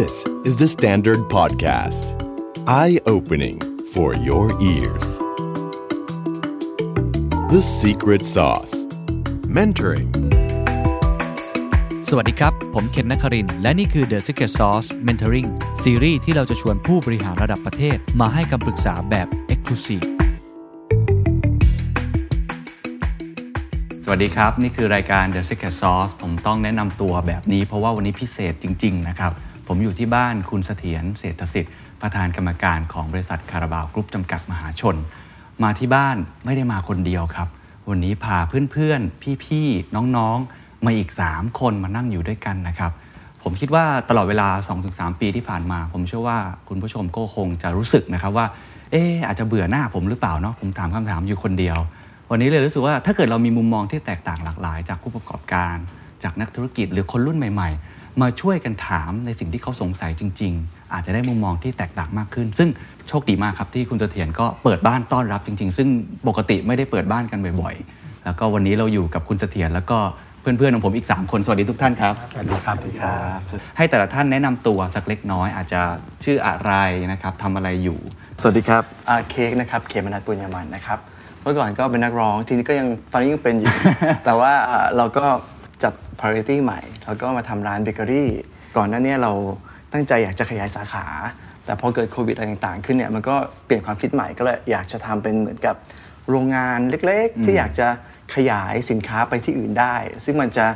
This is the Standard Podcast. Eye opening for your ears. The secret sauce. Mentoring. สวัสดีครับ ผมเคนนักครินทร์และนี่คือ The Secret Sauce Mentoring ซีรีส์ที่เราจะชวนผู้บริหารระดับประเทศ มาให้คำปรึกษาแบบ Exclusive สวัสดีครับ นี่คือรายการ The Secret Sauce ผมต้องแนะนำตัวแบบนี้เพราะว่าวันนี้พิเศษจริง ๆ นะครับ ผมอยู่ที่บ้านคุณเสถียรเศรษฐสิทธิ์ประธานกรรมการของบริษัทคาราบาวกรุ๊ปจำกัดมหาชน มาที่บ้านไม่ได้มาคนเดียวครับ วันนี้พาเพื่อนๆ พี่ๆ น้องๆ มาอีก 3 คนมานั่งอยู่ด้วยกันนะครับ ผมคิดว่าตลอดเวลา 2-3 ปีที่ผ่านมา ผมเชื่อว่าคุณผู้ชมก็คงจะรู้สึกนะครับว่า เอออาจจะเบื่อหน้าผมหรือเปล่าเนาะผมถามคำถามอยู่คนเดียว วันนี้เลยรู้สึกว่าถ้าเกิดเรามีมุมมองที่แตกต่างหลากหลาย จากผู้ประกอบการ จากนักธุรกิจหรือคนรุ่นใหม่ ๆ มาช่วยกันถามในสิ่งที่เขาสงสัยจริง ๆ อาจจะได้มุมมองที่แตกต่างมากขึ้น ซึ่งโชคดีมากครับที่คุณเสถียรก็เปิดบ้านต้อนรับจริง ๆ ซึ่งปกติไม่ได้เปิดบ้านกันบ่อยๆ แล้วก็วันนี้เราอยู่กับคุณเสถียรแล้วก็เพื่อนๆของผมอีก 3 คน สวัสดีทุกท่านครับสวัสดีครับครับให้แต่ละท่านแนะนำตัวสักเล็กน้อย อาจจะชื่ออะไรนะครับทำอะไรอยู่ สวัสดีครับอ่าเค้กนะครับเขมนัทปุญญามันนะครับเมื่อก่อนก็เป็นนักร้องทีนี้ก็ยังตอนนี้ยังเป็นอยู่ แต่ว่าอ่าเราก็ จัด priority ใหม่ แล้วก็มาทำร้านเบเกอรี่ ก่อนหน้านี้เราตั้งใจอยากจะขยายสาขา แต่พอเกิดโควิดอะไรต่างๆ ขึ้นเนี่ยมันก็เปลี่ยนความคิดใหม่ก็เลยอยากจะทำเป็นเหมือนกับโรงงานเล็กๆ ที่อยากจะขยายสินค้าไปที่อื่นได้ ซึ่งมันจะ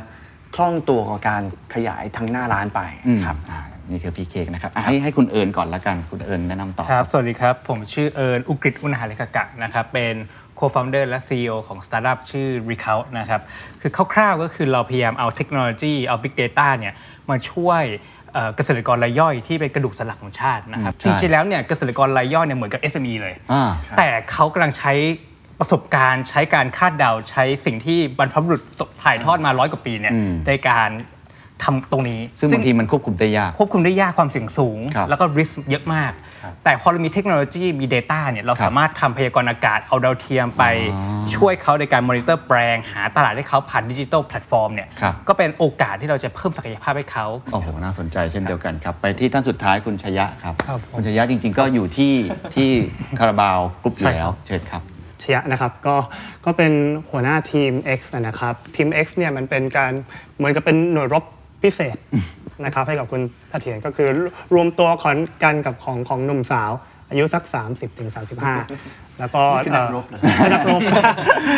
คล่องตัวกับการขยายทั้งหน้าร้านไปครับอ่านี่คือพี่เค้กนะครับอะให้ให้คุณเอิญก่อนละกันคุณเอิญแนะนำต่อครับ สวัสดีครับ ผมชื่อเอิญอุกฤษอุณหาเลขกะนะครับเป็น co-founder และ CEO ของสตาร์ทอัพชื่อ Recount นะครับ คือคร่าวๆก็คือเราพยายามเอาเทคโนโลยีเอา Big Data เนี่ยมาช่วยเอ่อเกษตรกรรายย่อยที่เป็นกระดูกสันหลังของชาตินะครับอืมจริงๆแล้วเนี่ยเกษตรกรรายย่อยเนี่ยเหมือนกับ SME เลยอ่าแต่เขากำลังใช้ประสบการณ์ใช้การคาดเดาใช้สิ่งที่บรรพบุรุษถ่ายทอดมาร้อยกว่าปีเนี่ยอืมในการ ทำตรงนี้ ซึ่งบางทีมันควบคุมได้ยาก ควบคุมได้ยากความเสี่ยงสูงครับแล้วก็ risk เยอะมาก แต่พอเรามีเทคโนโลยีมี Data เนี่ยเราครับสามารถทำพยากรณ์อากาศเอาดาวเทียมไปอ๋อช่วยเขาในการมอนิเตอร์แปลง หาตลาดให้เขาผ่าน digital platform เนี่ยครับก็เป็นโอกาสที่เราจะเพิ่มศักยภาพให้เขาโอ้โหน่าสนใจเช่นเดียวกันครับ ไปที่ท่านสุดท้ายคุณชยะครับครับผมคุณชยะจริง ๆ ก็อยู่ที่ที่คาราบาวกรุ๊ปอยู่ใช่แล้ควรับเชิญครับชยะนะครับก็ก็เป็นหัวหน้าทีม X นะครับทีม X เนี่ยมันเป็นการเหมือนกับเป็นหน่วยรบ พิเศษนะครับให้กับคุณเสถียรก็คือรวมตัวของกันกับของของหนุ่มสาว อายุสัก 30ถึง35 แล้วก็นี่คือนักรบเหรอเอ่อนักรบ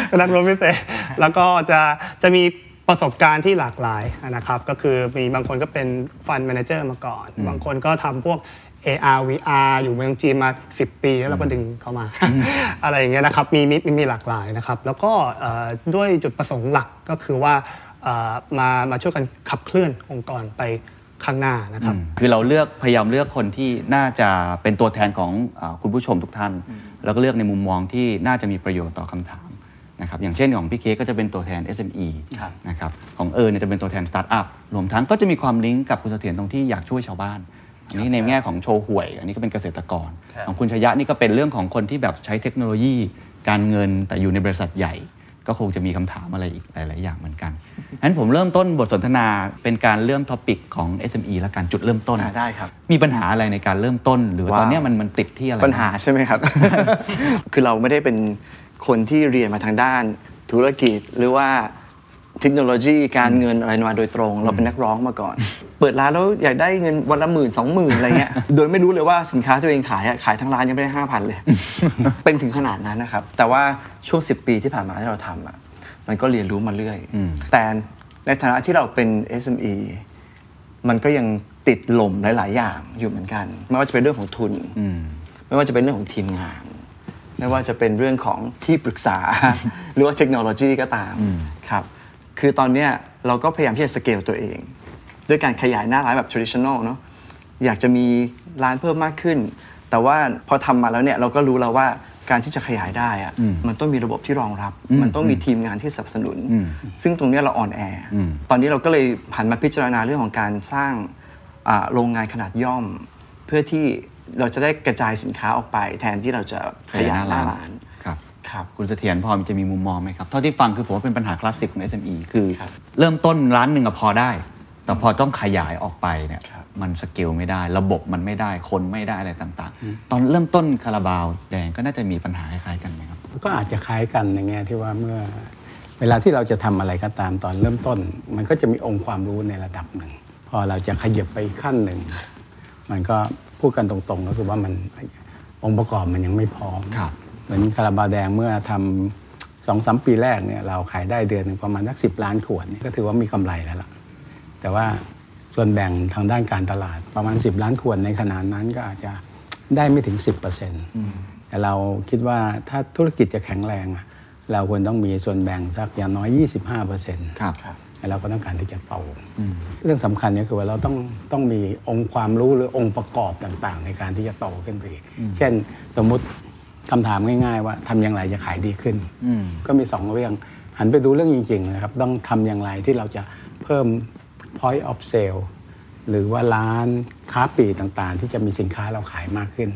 เป็นนักรบพิเศษ แล้วก็จะจะมีประสบการณ์ที่หลากหลายนะครับก็คือมีบางคนก็เป็นฟัน d ม a นเจอร์มาก่อน บางคนก็ทำพวก AR VR อยู่เมืองจีนมา 10 ปี แล้วเราก็ดึงเข้ามา อะไรอย่างเงี้ยนะครับมีมีมีมีหลากหลายนะครับ แล้วก็เอ่อด้วยจุดประสงค์หลักก็คือว่าเอ่อ มามาช่วยกันขับเคลื่อนองค์กรไปข้างหน้านะครับ คือเราเลือกพยายามเลือกคนที่น่าจะเป็นตัวแทนของอาคุณผู้ชมทุกท่าน แล้วก็เลือกในมุมมองที่น่าจะมีประโยชน์ต่อคำถามนะครับอย่างเช่นของพี่เค้กก็จะเป็นตัวแทน SME ครับนะครับของเอิญเนี่ยจะเป็นตัวแทนสตาร์ทอัพรวมทั้งก็จะมีความลิงก์กับคุณเสถียรตรงที่อยากช่วยชาวบ้านอันนี้ในแง่ของโชห่วย อันนี้ก็เป็นเกษตรกรครับของคุณชยะนี่ก็เป็นเรื่องของคนที่แบบใช้เทคโนโลยี การเงินแต่อยู่ในบริษัทใหญ่ ก็คงจะมีคำถามอะไรอีกหลาย ๆ อย่างเหมือนกันงั้นผมเริ่มต้นบทสนทนาเป็นการเริ่ม topic ของ SME และการจุดเริ่มต้นอ่าได้ครับ มีปัญหาอะไรในการเริ่มต้น หรือว่าว้าวตอนเนี้ยมันมันติดที่อะไรปัญหาใช่ไหมครับ คือเราไม่ได้เป็นคนที่เรียนมาทางด้าน ธุรกิจหรือว่าเทคโนโลยีการเงินอะไรมาโดยตรง เราเป็นนักร้องมาก่อน เปิดร้านแล้วอยากได้เงินวันละหมื่นสองหมื่นอะไรเงี้ย โดยไม่รู้เลยว่าสินค้าตัวเองขายอะขายทั้งร้านยังไม่ได้ห้าพันเลย เป็นถึงขนาดนั้นนะครับ แต่ว่าช่วง 10 ปีที่ผ่านมาที่เราทำอะมันก็เรียนรู้มาเรื่อย แต่ในฐานะที่เราเป็น SME มันก็ยังติดหล่มหลาย ๆ อย่างอยู่เหมือนกัน ไม่ว่าจะเป็นเรื่องของทุนอืมไม่ว่าจะเป็นเรื่องของทีมงาน ไม่ว่าจะเป็นเรื่องของที่ปรึกษา หรือว่าเทคโนโลยีก็ตามครับ คือตอนเนี้ยเราก็พยายามที่จะสเกลตัวเอง ด้วยการขยายหน้าร้านแบบ traditional เนาะอยากจะมีร้านเพิ่มมากขึ้น แต่ว่าพอทำมาแล้วเนี่ยเราก็รู้แล้วว่าการที่จะขยายได้อะมันต้องมีระบบที่รองรับ มันต้องมีทีมงานที่สนับสนุน ซึ่งตรงเนี้ยเราอ่อนแออตอนนี้เราก็เลยหันมาพิจารณาเรื่องของการสร้างอ่าโรงงานขนาดย่อม เพื่อที่เราจะได้กระจายสินค้าออกไป แทนที่เราจะขยายหน้าร้านครับครับคุณเสถียรพอจะมีมุมมองไหมครับเท่าที่ฟังคือผมว่าเป็นปัญหาคลาสสิกของ SME คือครับเริ่มต้นร้านหนึ่งอะพอได้ แต่พอต้องขยายออกไปเนี่ยครับมันสเกลไม่ได้ ระบบมันไม่ได้คนไม่ได้อะไรต่างๆ ตอนเริ่มต้นคาราบาวแดงก็น่าจะมีปัญหาคล้ายๆกันไหมครับก็อาจจะคล้ายกันในแง่ที่ว่าเมื่อเวลาที่เราจะทำอะไรก็ตามตอนเริ่มต้น มันก็จะมีองค์ความรู้ในระดับหนึ่ง พอเราจะขยับไปอีกขั้นหนึ่ง มันก็พูดกันตรงๆ ก็คือว่ามันองค์ประกอบมันยังไม่พร้อมครับเหมือนคาราบาวแดงเมื่อทำสองสามปีแรกเนี่ยเราขายได้เดือนหนึ่งประมาณสักสิบล้านขวดเนี่ยก็ถือว่ามีกำไรแล้วล่ะ แต่ว่าส่วนแบ่งทางด้านการตลาดประมาณ 10 ล้านขวดในขนาดนั้นก็อาจจะได้ไม่ถึง 10%แต่เราคิดว่าถ้าธุรกิจจะแข็งแรงอะเราควรต้องมีส่วนแบ่งสักอย่างน้อย 25%ครับเราก็ต้องการที่จะโตเรื่องสำคัญก็คือว่าเราต้องต้องมีองค์ความรู้หรือองค์ประกอบต่างๆ ในการที่จะโตขึ้นไปอีกเช่นสมมุติคำถามง่าย ๆ ว่าทำอย่างไรจะขายดีขึ้นอืมก็มีสองเรื่องหันไปดูเรื่องจริงๆนะครับต้องทำอย่างไรที่เราจะเพิ่ม point of sale หรือว่าร้านค้าปลีกต่างๆ ที่จะมีสินค้าเราขายมากขึ้น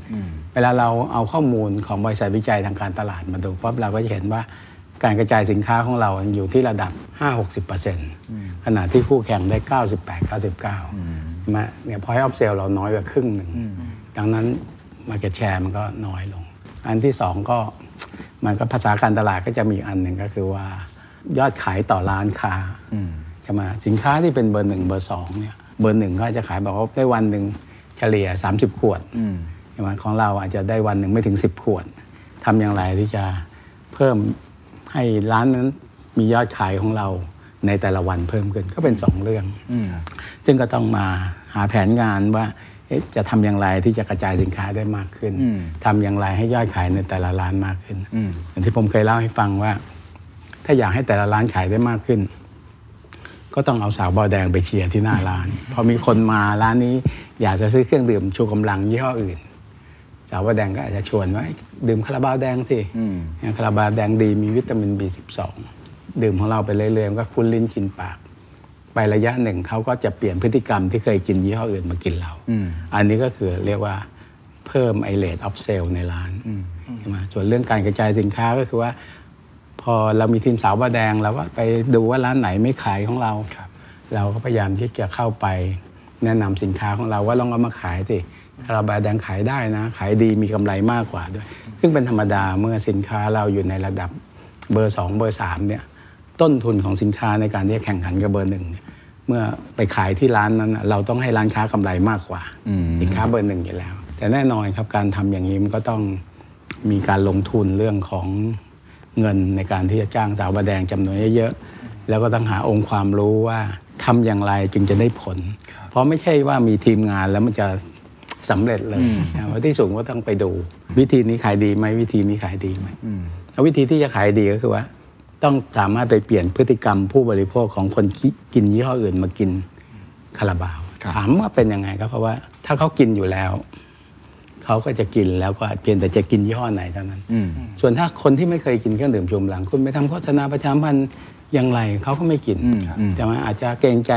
เวลาเราเอาข้อมูลของบริษัทวิจัยทางการตลาดมาดูปั๊บเราก็จะเห็นว่าการกระจายสินค้าของเราอยู่ที่ระดับ 5-60%ขณะที่คู่แข่งได้ 98-99มาเนี่ย point of sale เราน้อยกว่าครึ่งหนึ่ง ดังนั้น market share มันก็น้อยลง อันที่สองก็มันก็ภาษาการตลาดก็จะมีอันหนึ่งก็คือว่ายอดขายต่อร้านค้า ใช่ไหมสินค้าที่เป็นเบอร์หนึ่งเบอร์สองเนี่ยเบอร์หนึ่งก็จะขายบอกว่าได้วันหนึ่งเฉลี่ย 30 ขวดใช่ไหมของเราอาจจะได้วันหนึ่งไม่ถึง 10 ขวดทำอย่างไรที่จะเพิ่มให้ร้านนั้นมียอดขายของเราในแต่ละวันเพิ่มขึ้นก็เป็นสองเรื่องซึ่งก็ต้องมาหาแผนงานว่าเอ๊ะจะทำอย่างไรที่จะกระจายสินค้าได้มากขึ้นอืมทำอย่างไรให้ยอดขายในแต่ละร้านมากขึ้นอืมอย่างที่ผมเคยเล่าให้ฟังว่า ถ้าอยากให้แต่ละร้านขายได้มากขึ้น ก็ต้องเอาสาวบอแดงไปเชียร์ที่หน้าร้าน พอมีคนมาร้านนี้อยากจะซื้อเครื่องดื่มชูกำลังยี่ห้ออื่น สาวบอแดงก็อาจจะชวนว่าเอ้ยดื่มคาราบาวแดงสิอืมคาราบาวแดงดีมีวิตามิน B12 ดื่มของเราไปเรื่อยๆมันก็คุ้นลิ้นชินปาก ไประยะหนึ่งเขาก็จะเปลี่ยนพฤติกรรมที่เคยกินยี่ห้ออื่นมากินเราอืมอันนี้ก็คือเรียกว่าเพิ่มไอ rate of sale ในร้านใช่ไหมส่วนเรื่องการกระจายสินค้าก็คือว่า พอเรามีทีมสาวบาวแดงเราก็ไปดูว่าร้านไหนไม่ขายของเราเราก็พยายามที่จะเข้าไปแนะนำสินค้าของเราว่าลองเอามาขายสิคาราบาวแดงขายได้นะ ขายดีมีกำไรมากกว่าด้วย ซึ่งเป็นธรรมดาเมื่อสินค้าเราอยู่ในระดับเบอร์สองเบอร์สามเนี่ยต้นทุนของสินค้าในการที่จะแข่งขันกับเบอร์หนึ่งเนี่ยเมื่อไปขายที่ร้านนั้นน่ะเราต้องให้ร้านค้ากำไรมากกว่าอืมสินค้าเบอร์หนึ่งอยู่แล้ว แต่แน่นอนครับการทำอย่างนี้มันก็ต้องมีการลงทุนเรื่องของ เงินในการที่จะจ้างสาวบาวแดงจำนวนเยอะๆแล้วก็ต้องหาองค์ความรู้ว่าทำอย่างไรจึงจะได้ผล เพราะไม่ใช่ว่ามีทีมงานแล้วมันจะสำเร็จเลยนะว่าที่สูงก็ต้องไปดู วิธีนี้ขายดีไหมวิธีนี้ขายดีไหมแล้ววิธีที่จะขายดีก็คือว่า ต้องสามารถไปเปลี่ยนพฤติกรรมผู้บริโภคของคนที่กินยี่ห้ออื่นมากินคาราบาวครับถามว่าเป็นยังไงก็เพราะว่า ถ้าเขากินอยู่แล้ว เขาก็จะกินแล้วก็เพียงแต่จะกินยี่ห้อไหนเท่านั้นอืมส่วนถ้าคนที่ไม่เคยกินเครื่องดื่มชูกำลัง คุณไปทำโฆษณาประชาสัมพันธ์อย่างไรเขาก็ไม่กินอืมอืมแต่ว่าอาจจะเกรงใจ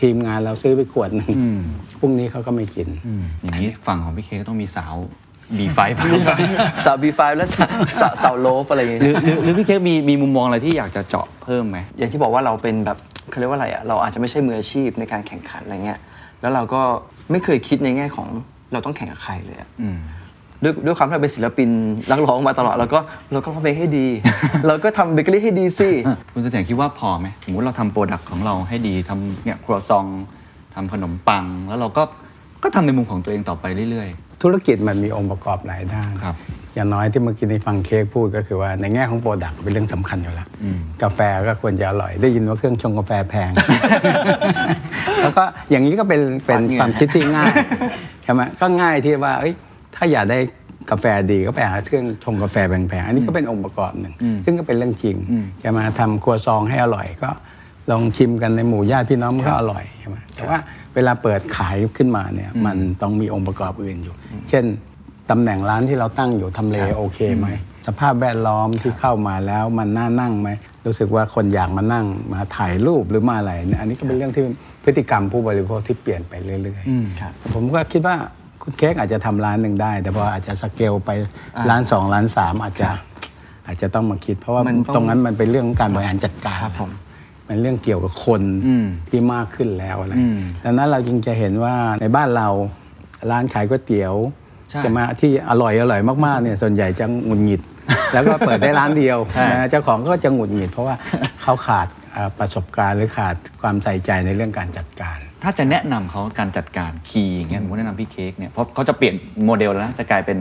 ทีมงานเราซื้อไปขวดหนึ่งอืมพรุ่งนี้เขาก็ไม่กินอืมอย่างนี้ฝั่งของพี่เคก็ต้องมีสาวบีไฟบ้างสาวบีไฟและสาวสาวสาวโลฟอะไรอย่างเงี้ยหรือหรือหรือพี่เคมีมีมุมมองอะไรที่อยากจะเจาะเพิ่มไหมอย่างที่บอกว่าเราเป็นแบบเขาเรียกว่าอะไรอะเราอาจจะไม่ใช่มืออาชีพในการแข่งขันอะไรเงี้ยแล้วเราก็ไม่เคยคิดในแง่ของ เราต้องแข่งกับใครเลยอะอืมด้วยด้วยความที่เราเป็นศิลปินนักร้องมาตลอดเราก็เราก็ร้องเพลงให้ดี เราก็ทำเบเกอรี่ให้ดีสิคุณเสถียรคิดว่าพอไหมสมมติเราทำ product ของเราให้ดีทำเนี่ยครัวซองทำขนมปัง แล้วเราก็ก็ทำในมุมของตัวเองต่อไปเรื่อยธุรกิจมันมีองค์ประกอบหลายด้านครับอย่างน้อยที่เมื่อกี้ในฟังเค้กพูดก็คือว่าในแง่ของ product เป็นเรื่องสำคัญอยู่แล้วอืมกาแฟก็ควรจะอร่อย ได้ยินว่าเครื่องชงกาแฟแพง แล้วก็อย่างนี้ก็เป็นเป็นปัดเหงื่อความคิดที่ง่าย ใช่ไหมก็ง่ายที่ว่าเอ้ยถ้าอยากได้กาแฟดีก็ไปหาเครื่องชงกาแฟแพงๆ อันนี้ก็เป็นองค์ประกอบหนึ่งอืมซึ่งก็เป็นเรื่องจริงอืมจะมาทำครัวซองให้อร่อยก็ลองชิมกันในหมู่ญาติพี่น้องมันก็อร่อยใช่ไหมแต่ว่าเวลาเปิดขายขึ้นมาเนี่ยมันต้องมีองค์ประกอบอื่นอยู่ เช่นตำแหน่งร้านที่เราตั้งอยู่ทำเลโอเคไหมสภาพแวดล้อมที่เข้ามาแล้วมันน่านั่งไหมรู้สึกว่าคนอยากมานั่งมาถ่ายรูปหรือมาอะไรเนี่ยอันนี้ก็เป็นเรื่องที่ พฤติกรรมผู้บริโภคที่เปลี่ยนไปเรื่อยๆอืมๆผมก็คิดว่าคุณเค้กอาจจะทำร้านหนึ่งได้ แต่พออาจจะสเกลไปร้านสองร้านสามอาจจะอาจจะต้องมาคิด เพราะว่ามันต้องตรงนั้นมันเป็นเรื่องของการบริหารจัดการครับผมเป็นเรื่องเกี่ยวกับคนอืมที่มากขึ้นแล้วอะไรอืมดังนั้นเราจึงจะเห็นว่าในบ้านเราร้านขายก๋วยเตี๋ยวใช่จะมาที่อร่อยอร่อยมากๆเนี่ยส่วนใหญ่จะหงุดหงิด แล้วก็เปิดได้ร้านเดียวใช่นะเจ้าของก็จะหงุดหงิด เพราะว่าเขาขาดเอ่อ ประสบการณ์หรือขาดความใส่ใจในเรื่องการจัดการ ถ้าจะแนะนำเขาการจัดการคีย์อย่างเงี้ยผมก็แนะนำพี่เค้กเนี่ยเพราะเขาจะเปลี่ยนโมเดลแล้วนะจะกลายเป็น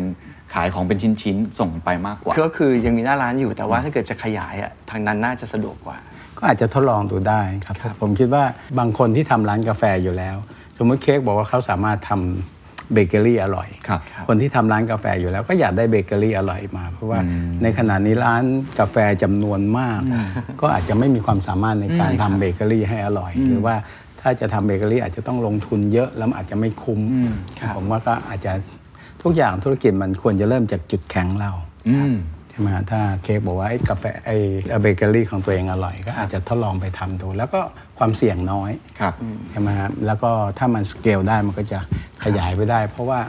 ขายของเป็นชิ้นๆส่งไปมากกว่า ก็คือยังมีหน้าร้านอยู่แต่ว่าถ้าเกิดจะขยายอะทางนั้นน่าจะสะดวกกว่า ก็อาจจะทดลองดูได้ครับ ผมคิดว่าบางคนที่ทำร้านกาแฟอยู่แล้ว สมมติเค้กบอกว่าเขาสามารถทำ เบเกอรี่อร่อยครับคนที่ทำร้านกาแฟอยู่แล้วก็อยากได้เบเกอรี่อร่อยมา เพราะว่าในขณะนี้ร้านกาแฟจำนวนมาก ก็อาจจะไม่มีความสามารถในการทำเบเกอรี่ให้อร่อย หรือว่าถ้าจะทำเบเกอรี่อาจจะต้องลงทุนเยอะแล้วมันอาจจะไม่คุ้มผมว่าก็อาจจะทุกอย่างธุรกิจมันควรจะเริ่มจากจุดแข็งเราอืมใช่ไหมฮะถ้าเค้กบอกว่าไอ้กาแฟไอ้เบเกอรี่ของตัวเองอร่อย ก็อาจจะทดลองไปทำดู แล้วก็ ความเสี่ยงน้อยครับใช่ไหมฮะแล้วก็ถ้ามันสเกลได้มันก็จะขยายไปได้ เพราะว่า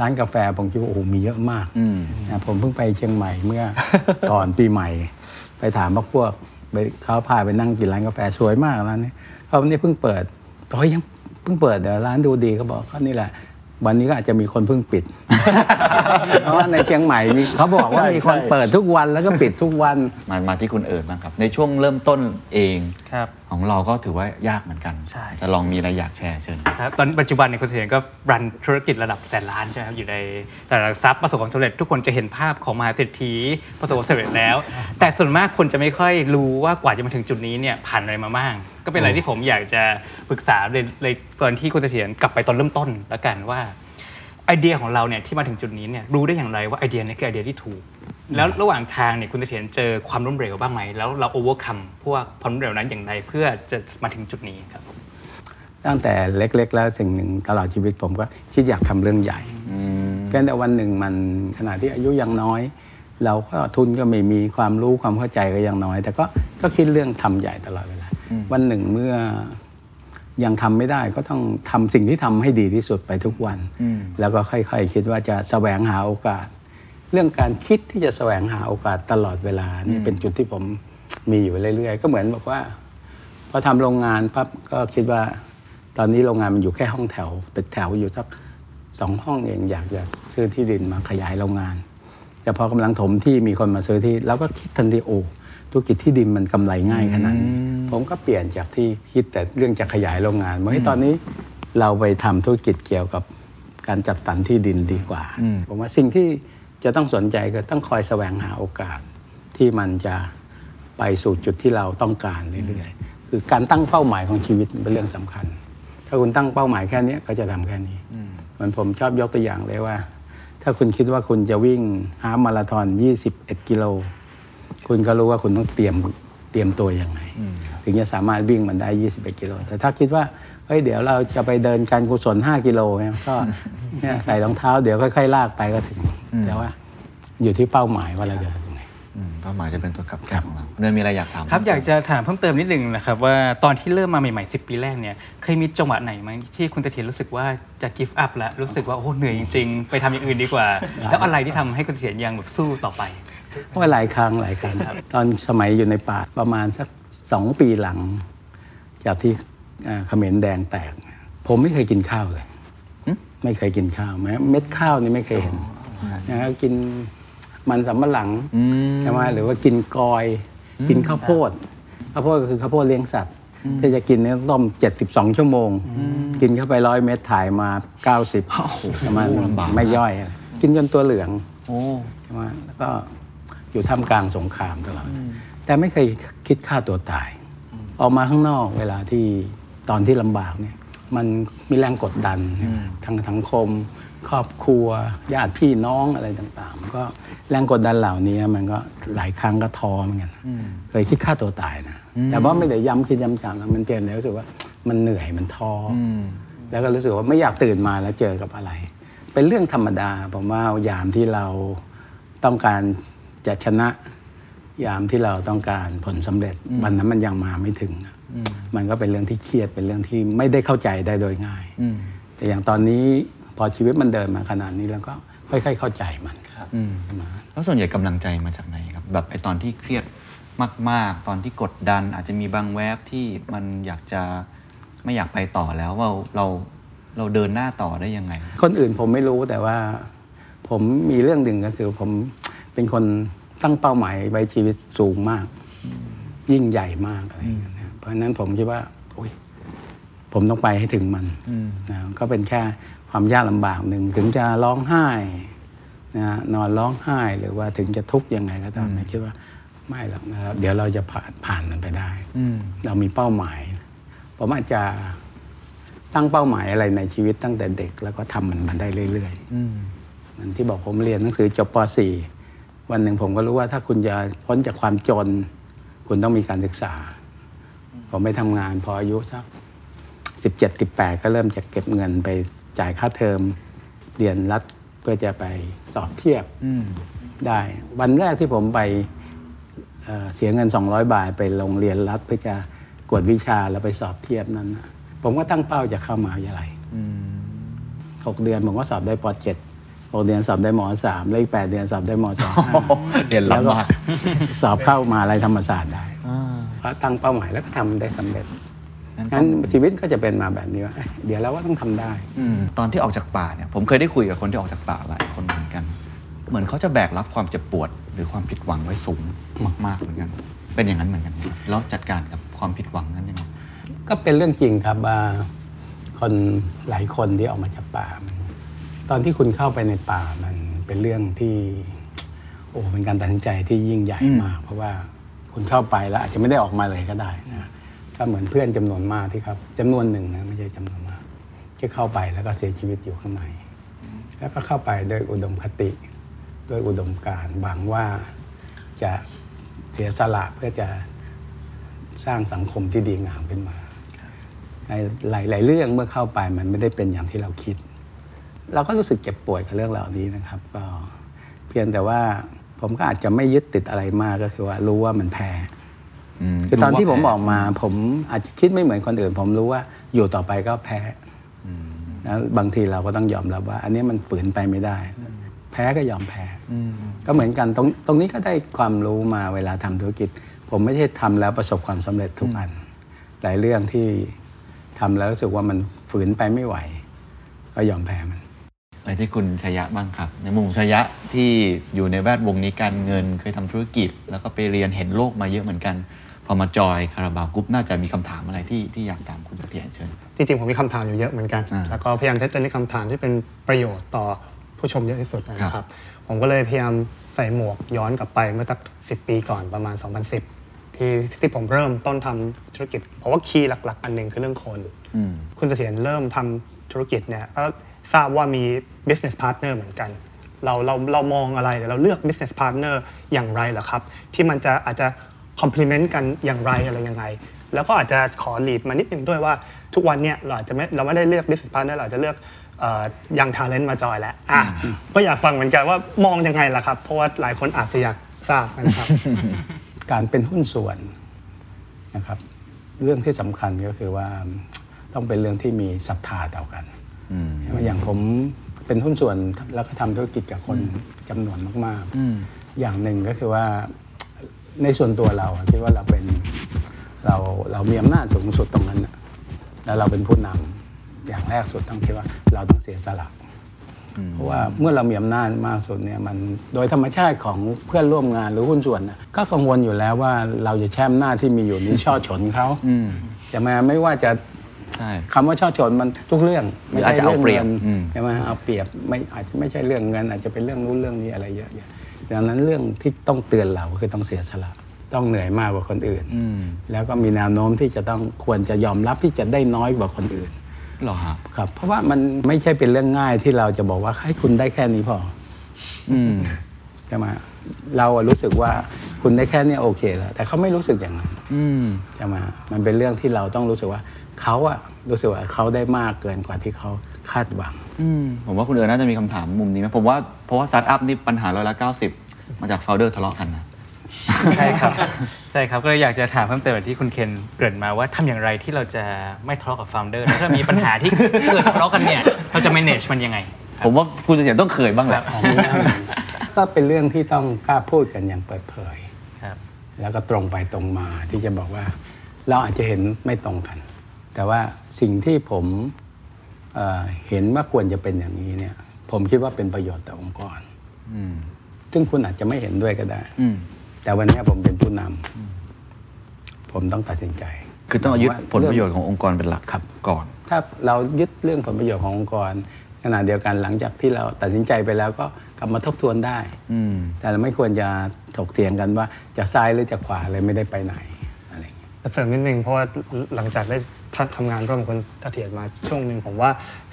ร้านกาแฟผมคิดว่าโอ้โหมีเยอะมากอืมนะผมเพิ่งไปเชียงใหม่เมื่อก่อนปีใหม่ ไปถามพวกพวกไปเขาพาไปนั่งกินร้านกาแฟสวยมากร้านนี้เขาวันนี้เพิ่งเปิดตอยยังเพิ่งเปิดเดี๋ยวร้านดูดีเขาบอกเขานี่แหละ วันนี้ก็อาจจะมีคนเพิ่งปิด เพราะว่าในเชียงใหม่มีเขาบอกว่าใช่มีคนใช่เปิดทุกวันแล้วก็ปิดทุกวันมามาที่คุณเอิร์ดบ้างครับ ในช่วงเริ่มต้นเองครับ ของเราก็ถือว่ายากเหมือนกัน ใช่ จะลองมีอะไรอยากแชร์เชิญ ครับตอนปัจจุบันเนี่ยคุณเสถียรก็รันธุรกิจระดับแสนล้านใช่ไหมครับอยู่ในแต่ละทรัพย์ประสบความสำเร็จทุกคนจะเห็นภาพของมหาเศรษฐีประสบความสำเร็จแล้ว แต่ส่วนมากคนจะไม่ค่อยรู้ว่ากว่าจะมาถึงจุดนี้เนี่ยผ่านอะไรมาบ้าง ก็เป็นอะไรที่ผมอยากจะปรึกษาเลยเลยตอนที่คุณเสถียรกลับไปตอนเริ่มต้นแล้วกันว่าไอเดียของเราเนี่ยที่มาถึงจุดนี้เนี่ยรู้ได้อย่างไรว่าไอเดียนี้คือไอเดียที่ถูก แล้วระหว่างทางเนี่ยคุณเสถียรเจอความล้มเหลวบ้างไหม แล้วเรา overcome พวกความล้มเหลวนั้นอย่างไรเพื่อจะมาถึงจุดนี้ครับตั้งแต่เล็ก ๆ แล้วสิ่งหนึ่งตลอดชีวิตผมก็คิดอยากทำเรื่องใหญ่อืมเพียงแต่วันหนึ่งมันขณะที่อายุยังน้อย เราก็ทุนก็ไม่มีความรู้ความเข้าใจก็ยังน้อย แต่ก็ก็คิดเรื่องทำใหญ่ตลอดเวลาวันหนึ่งเมื่อยังทำไม่ได้ก็ต้องทำสิ่งที่ทำให้ดีที่สุดไปทุกวันอืมแล้วก็ค่อย ๆ คิดว่าจะแสวงหาโอกาส เรื่องการคิดที่จะแสวงหาโอกาสตลอดเวลานี่เป็นจุดที่ผมมีอยู่เรื่อยๆ ก็เหมือนบอกว่าพอทำโรงงานปั๊บก็คิดว่า ตอนนี้โรงงานมันอยู่แค่ห้องแถวตึกแถวอยู่สักสองห้องเองอยากจะซื้อที่ดินมาขยายโรงงาน แต่พอกำลังถมที่มีคนมาซื้อที่เราก็คิดทันทีโอ้ธุรกิจที่ดินมันกำไรง่ายขนาดนี้ผมก็เปลี่ยนจากที่คิดแต่เรื่องจะขยายโรงงานว่าเฮ้ยตอนนี้เราไปทำธุรกิจเกี่ยวกับการจัดสรรที่ดินดีกว่าอืมผมว่าสิ่งที่ จะต้องสนใจก็ต้องคอยแสวงหาโอกาสที่มันจะไปสู่จุดที่เราต้องการเรื่อยๆคือการตั้งเป้าหมายของชีวิตเป็นเรื่องสำคัญ ถ้าคุณตั้งเป้าหมายแค่นี้ก็จะทำแค่นี้เหมันผมชอบยกตัวอย่างเลยว่า ถ้าคุณคิดว่าคุณจะวิ่งฮาล์ฟมาราธอน 21 กิโล คุณก็รู้ว่าคุณต้องเตรียมเตรียมตัวยังไง ถึงจะสามารถวิ่งมันได้ 21 กิโล แต่ถ้าคิดว่า เฮ้ยเดี๋ยวเราจะไปเดินการกุศล5กิโลเนี่ยก็เนี่ยใส่รองเท้าเดี๋ยวค่อยๆลากไปก็ถึง แต่ว่า อยู่ที่เป้าหมายว่าเราจะทำยังไงอืมเป้าหมายจะเป็นตัวขับเคลื่อนของเราเนินมีอะไรอยากถามครับอยากจะถามเพิ่มเติมนิดนึงนะครับว่าตอนที่เริ่มมาใหม่ๆ10ปีแรกเนี่ยเคยมีจังหวะไหนไหมที่คุณเสถียรรู้สึกว่าจะ give up แล้วรู้สึกว่าโอ้เหนื่อยจริงๆ ไปทำอย่างอื่นดีกว่า แล้วอะไรที่ทำให้คุณเสถียรยังแบบสู้ต่อไปว่าหลายครั้งหลายครั้งตอนสมัยอยู่ในป่าประมาณสักสองปีหลัง จากที่ เอ่อเขมรแดงแตก ผมไม่เคยกินข้าวเลยไม่เคยกินข้าวแม้เม็ดข้าวนี่ไม่เคยเห็นนะครับกินมันสำปะหลังอืมใช่ไหมหรือว่ากินกอย กินข้าวโพดข้าวโพดก็คือข้าวโพดเลี้ยงสัตว์ถ้าจะกินเนี่ยต้องต้มเจ็ดสิบสองชั่วโมง กินเข้าไปร้อยเม็ดถ่ายมาเก้าสิบประมาณลำบากไม่ย่อยอะไรกินจนตัวเหลืองโอ้ใช่ไหมแล้วก็อยู่ท่ามกลางสงครามตลอดแต่ไม่เคยคิดฆ่าตัวตาย ออกมาข้างนอกเวลาที่ ตอนที่ลำบากเนี่ยมันมีแรงกดดันทางสังคม ครอบครัวญาติพี่น้องอะไรต่างๆ ก็แรงกดดันเหล่านี้มันก็หลายครั้งก็ท้อเหมือนกันเคยคิดฆ่าตัวตายนะแต่ว่าไม่ได้ย้ำคิดย้ำจำแล้วมันเปลี่ยนแล้วรู้สึกว่ามันเหนื่อยมันท้อออืมแล้วก็รู้สึกว่าไม่อยากตื่นมาแล้วเจอกับอะไร เป็นเรื่องธรรมดาผมว่ายามที่เราต้องการจะชนะ ยามที่เราต้องการผลสำเร็จวันนั้นมันยังมาไม่ถึงอะ มันก็เป็นเรื่องที่เครียดเป็นเรื่องที่ไม่ได้เข้าใจได้โดยง่ายอืมแต่อย่างตอนนี้พอชีวิตมันเดินมาขนาดนี้แล้วก็ค่อยๆเข้าใจมันอืมแล้วส่วนใหญ่กำลังใจมาจากไหนครับ แบบไอตอนที่เครียดมาก ๆ ตอนที่กดดัน อาจจะมีบางแวบที่มันอยากจะไม่อยากไปต่อแล้วว่าเราเราเดินหน้าต่อได้ยังไง คนอื่นผมไม่รู้แต่ว่าผมมีเรื่องหนึ่งก็คือผมเป็นคนตั้งเป้าหมายไว้ชีวิตสูงมาก ยิ่งใหญ่มากอะไรอย่างเงี้ยนะ เพราะฉะนั้นผมคิดว่าโอ้ยผมต้องไปให้ถึงมันนะก็เป็นแค่ความยากลำบากหนึ่งถึงจะร้องไห้นะนอนร้องไห้หรือว่าถึงจะทุกข์ยังไงก็ตามนะคิดว่าไม่หรอกนะครับเดี๋ยวเราจะผ่านผ่านมันไปได้เรามีเป้าหมายผมอาจจะตั้งเป้าหมายอะไรในชีวิตตั้งแต่เด็ก แล้วก็ทำมันมาได้เรื่อยๆเหมือนที่บอกผมเรียนหนังสือจบป .4 วันหนึ่งผมก็รู้ว่าถ้าคุณจะพ้นจากความจน คุณต้องมีการศึกษา ผมไปทำงานพออายุสักสิบเจ็ดสิบแปดก็เริ่มจะเก็บเงินไปจ่ายค่าเทอมเรียนรัฐเพื่อจะไปสอบเทียบได้ วันแรกที่ผมไปเอ่อเสียเงิน 200 บาทไปโรงเรียนรัฐเพื่อจะกวดวิชาแล้วไปสอบเทียบนั้นนะผมก็ตั้งเป้าจะเข้ามหาวิทยาลัยหกเดือนผมก็สอบได้ปเจ็ดหกเดือนสอบได้มสามแล้วอีกแปดเดือนสอบได้มสองเรียนลำบากสอบเข้ามหาลัยธรรมศาสตร์ได้เพราะ ตั้งเป้าหมายแล้วก็ทำได้สำเร็จงั้นงั้นชีวิตก็จะเป็นมาแบบนี้ว่าเอ้ยเดี๋ยวเราก็ต้องทำได้อืมตอนที่ออกจากป่าเนี่ยผมเคยได้คุยกับคนที่ออกจากป่าหลายคนเหมือนกัน เหมือนเขาจะแบกรับความเจ็บปวด หรือความผิดหวังไว้สูงมากๆเหมือนกัน เป็นอย่างนั้นเหมือนกันไหมแล้วจัดการกับความผิดหวังนั้นยังไงก็เป็นเรื่องจริงครับว่าคนหลายคนที่ออกมาจากป่ามันตอนที่คุณเข้าไปในป่ามันเป็นเรื่องที่ โอ้เป็นการตัดสินใจที่ยิ่งใหญ่มาก เพราะว่า คุณเข้าไปแล้วอาจจะไม่ได้ออกมาเลยก็ได้นะก็เหมือนเพื่อนจำนวนมากที่ครับจำนวนหนึ่งนะไม่ใช่จำนวนมากที่เข้าไปแล้วก็เสียชีวิตอยู่ข้างในแล้วก็เข้าไปโดยอุดมคติโดยอุดมการหวังว่าจะเสียสละเพื่อจะสร้างสังคมที่ดีงามขึ้นมา ในหลาย ๆ เรื่องเมื่อเข้าไปมันไม่ได้เป็นอย่างที่เราคิด เราก็รู้สึกเจ็บป่วยกับเรื่องเหล่านี้นะครับ ก็เพียงแต่ว่า ผมก็อาจจะไม่ยึดติดอะไรมากก็คือว่ารู้ว่ามันแพ้มคือตอนที่ผมรู้อว่าอกมา ผมอาจจะคิดไม่เหมือนคนอื่น ผมรู้ว่าอยู่ต่อไปก็แพ้แล้วบางทีเราก็ต้องยอมรับว่า อันนี้มันฝืนไปไม่ได้ แพ้ก็ยอมแพ้ก็เหมือนกันตรงตรงนี้ก็ได้ความรู้มาเวลาทำธุรกิจ ผมไม่ใช่ทำแล้วประสบความสำเร็จทุกอันหลายเรื่องที่ทำแล้วรู้สึกว่ามันฝืนไปไม่ไหว ก็ยอมแพ้มัน ไปที่คุณชยะบ้างครับ ในมุมชยะที่อยู่ในแวดวงนี้การเงินเคยทำธุรกิจ แล้วก็ไปเรียนเห็นโลกมาเยอะเหมือนกัน พอมาจอยคาราบาวกรุ๊ปน่าจะมีคำถามอะไรที่ที่อยากถามคุณเสถียรเชิญจริงๆ ผมมีคำถามอยู่เยอะเหมือนกันอ่าแล้วก็พยายามจะเลือกคำถามที่เป็นประโยชน์ต่อผู้ชมเยอะที่สุดนะคครัรับบผมก็เลยพยายามใส่หมวกย้อนกลับไปเมื่อสักสิปีก่อนประมาณ 2010 ที่ที่ผมเริ่มต้นทำธุรกิจ เพราะว่าคีย์หลัก ๆ อันหนึ่งคือเรื่องคนอืมคุณเสถียรเริ่มทำธุรกิจเนี่ยก็ ทราบว่ามี business partner เหมือนกัน เราเราเรามองอะไรเราเลือก business partner อย่างไรเหรอครับ ที่มันจะอาจจะ complement กันอย่างไรอะไรยังไง แล้วก็อาจจะขอ lead มานิดนึงด้วยว่าทุกวันเนี่ยเราอาจจะไม่เราไม่ได้เลือก business partner เราจะเลือกยัง talent มาจอยแหละอะก็อยากฟังเหมือนกันว่ามองยังไงล่ะครับ เพราะว่าหลายคนอาจจะอยากทราบนะครับ การเป็นหุ้นส่วนนะครับ เรื่องที่สำคัญก็คือว่าต้องเป็นเรื่องที่มีศรัทธาต่อกัน อืมอย่างผมเป็นหุ้นส่วนแล้วก็ทำธุรกิจกับคนจำนวนมากอืมๆอย่างหนึ่งก็คือว่าในส่วนตัวเราอะคิดว่าเราเป็นเราเรามีอำนาจสูงสุดตรงนั้นน่ะแล้วเราเป็นผู้นำอย่างแรกสุดต้องคิดว่าเราต้องเสียสละเพราะว่าเมื่อเรามีอำนาจมากสุดเนี่ยมันโดยธรรมชาติของเพื่อนร่วมงานหรือหุ้นส่วนน่ะก็กังวลอยู่แล้วว่าเราจะแช่อำนาจที่มีอยู่นี้ช่อฉนเขาอืมจะมาไม่ว่าจะใช่ คำว่าช่อฉนมันทุกเรื่องหรืออาจจะเอาเปรียบงินอืมใช่ไหมเอาเปรียบไม่อาจจะไม่ใช่เรื่องเงินอาจจะเป็นเรื่องนู้นเรื่องนี้อะไรเยอะแยะดังนั้นเรื่องที่ต้องเตือนเราคือต้องเสียสละต้องเหนื่อยมากกว่าคนอื่นอืมแล้วก็มีแนวโน้มที่จะต้องควรจะยอมรับที่จะได้น้อยกว่าคนอื่นเหรอฮะครับ เพราะว่ามันไม่ใช่เป็นเรื่องง่ายที่เราจะบอกว่าให้คุณได้แค่นี้พอ อืมใช่ไหมเราอะรู้สึกว่าคุณได้แค่นี้โอเคแล้วแต่เขาไม่รู้สึกอย่างนั้นอืมใช่ไหมมันเป็นเรื่องที่เราต้องรู้สึกว่า เขาอะรู้สึกว่าเขาได้มากเกินกว่าที่เขาคาดหวังอืมผมว่าคุณเอิญน่าจะมีคำถามมุมนี้ไหมผมว่าเพราะว่าสตาร์ทอัพนี่ปัญหาร้อยละเก้าสิบมาจาก founder ทะเลาะกันนะใช่ครับ ใช่ครับ ก็เลยอยากจะถามเพิ่มเติมแบบที่คุณเคนเกริ่นมาว่าทำอย่างไรที่เราจะไม่ทะเลาะกับ founder แล้วถ้ามีปัญหาที่เกิดทะเลาะกันเนี่ย เราจะ manage มันยังไง ผมว่าคุณเสถียรต้องเคยบ้างแหละก็เป็นเรื่องที่ต้องกล้าพูดกันอย่างเปิดเผยครับแล้วก็ตรงไปตรงมาที่จะบอกว่า เราอาจจะเห็นไม่ตรงกัน แต่ว่าสิ่งที่ผมเอ่อเห็นว่าควรจะเป็นอย่างนี้เนี่ยผมคิดว่าเป็นประโยชน์ต่อองค์กรอืมซึ่งคุณอาจจะไม่เห็นด้วยก็ได้อืมแต่วันนี้ผมเป็นผู้นำผมต้องตัดสินใจ คือต้องเอายึดว่าผลประโยชน์ขององค์กรเป็นหลักครับก่อน ถ้าเรายึดเรื่องผลประโยชน์ขององค์กรขณะเดียวกันหลังจากที่เราตัดสินใจไปแล้วก็กลับมาทบทวนได้อืมแต่เราไม่ควรจะถกเถียงกันว่าจะซ้ายหรือจะขวาเลยไม่ได้ไปไหนอะไรอย่างเงี้ยเสริมนิดนึงเพราะว่าหลังจากได้ ทำงานร่วมกับคุณเสถียรมาช่วงหนึ่งผมว่า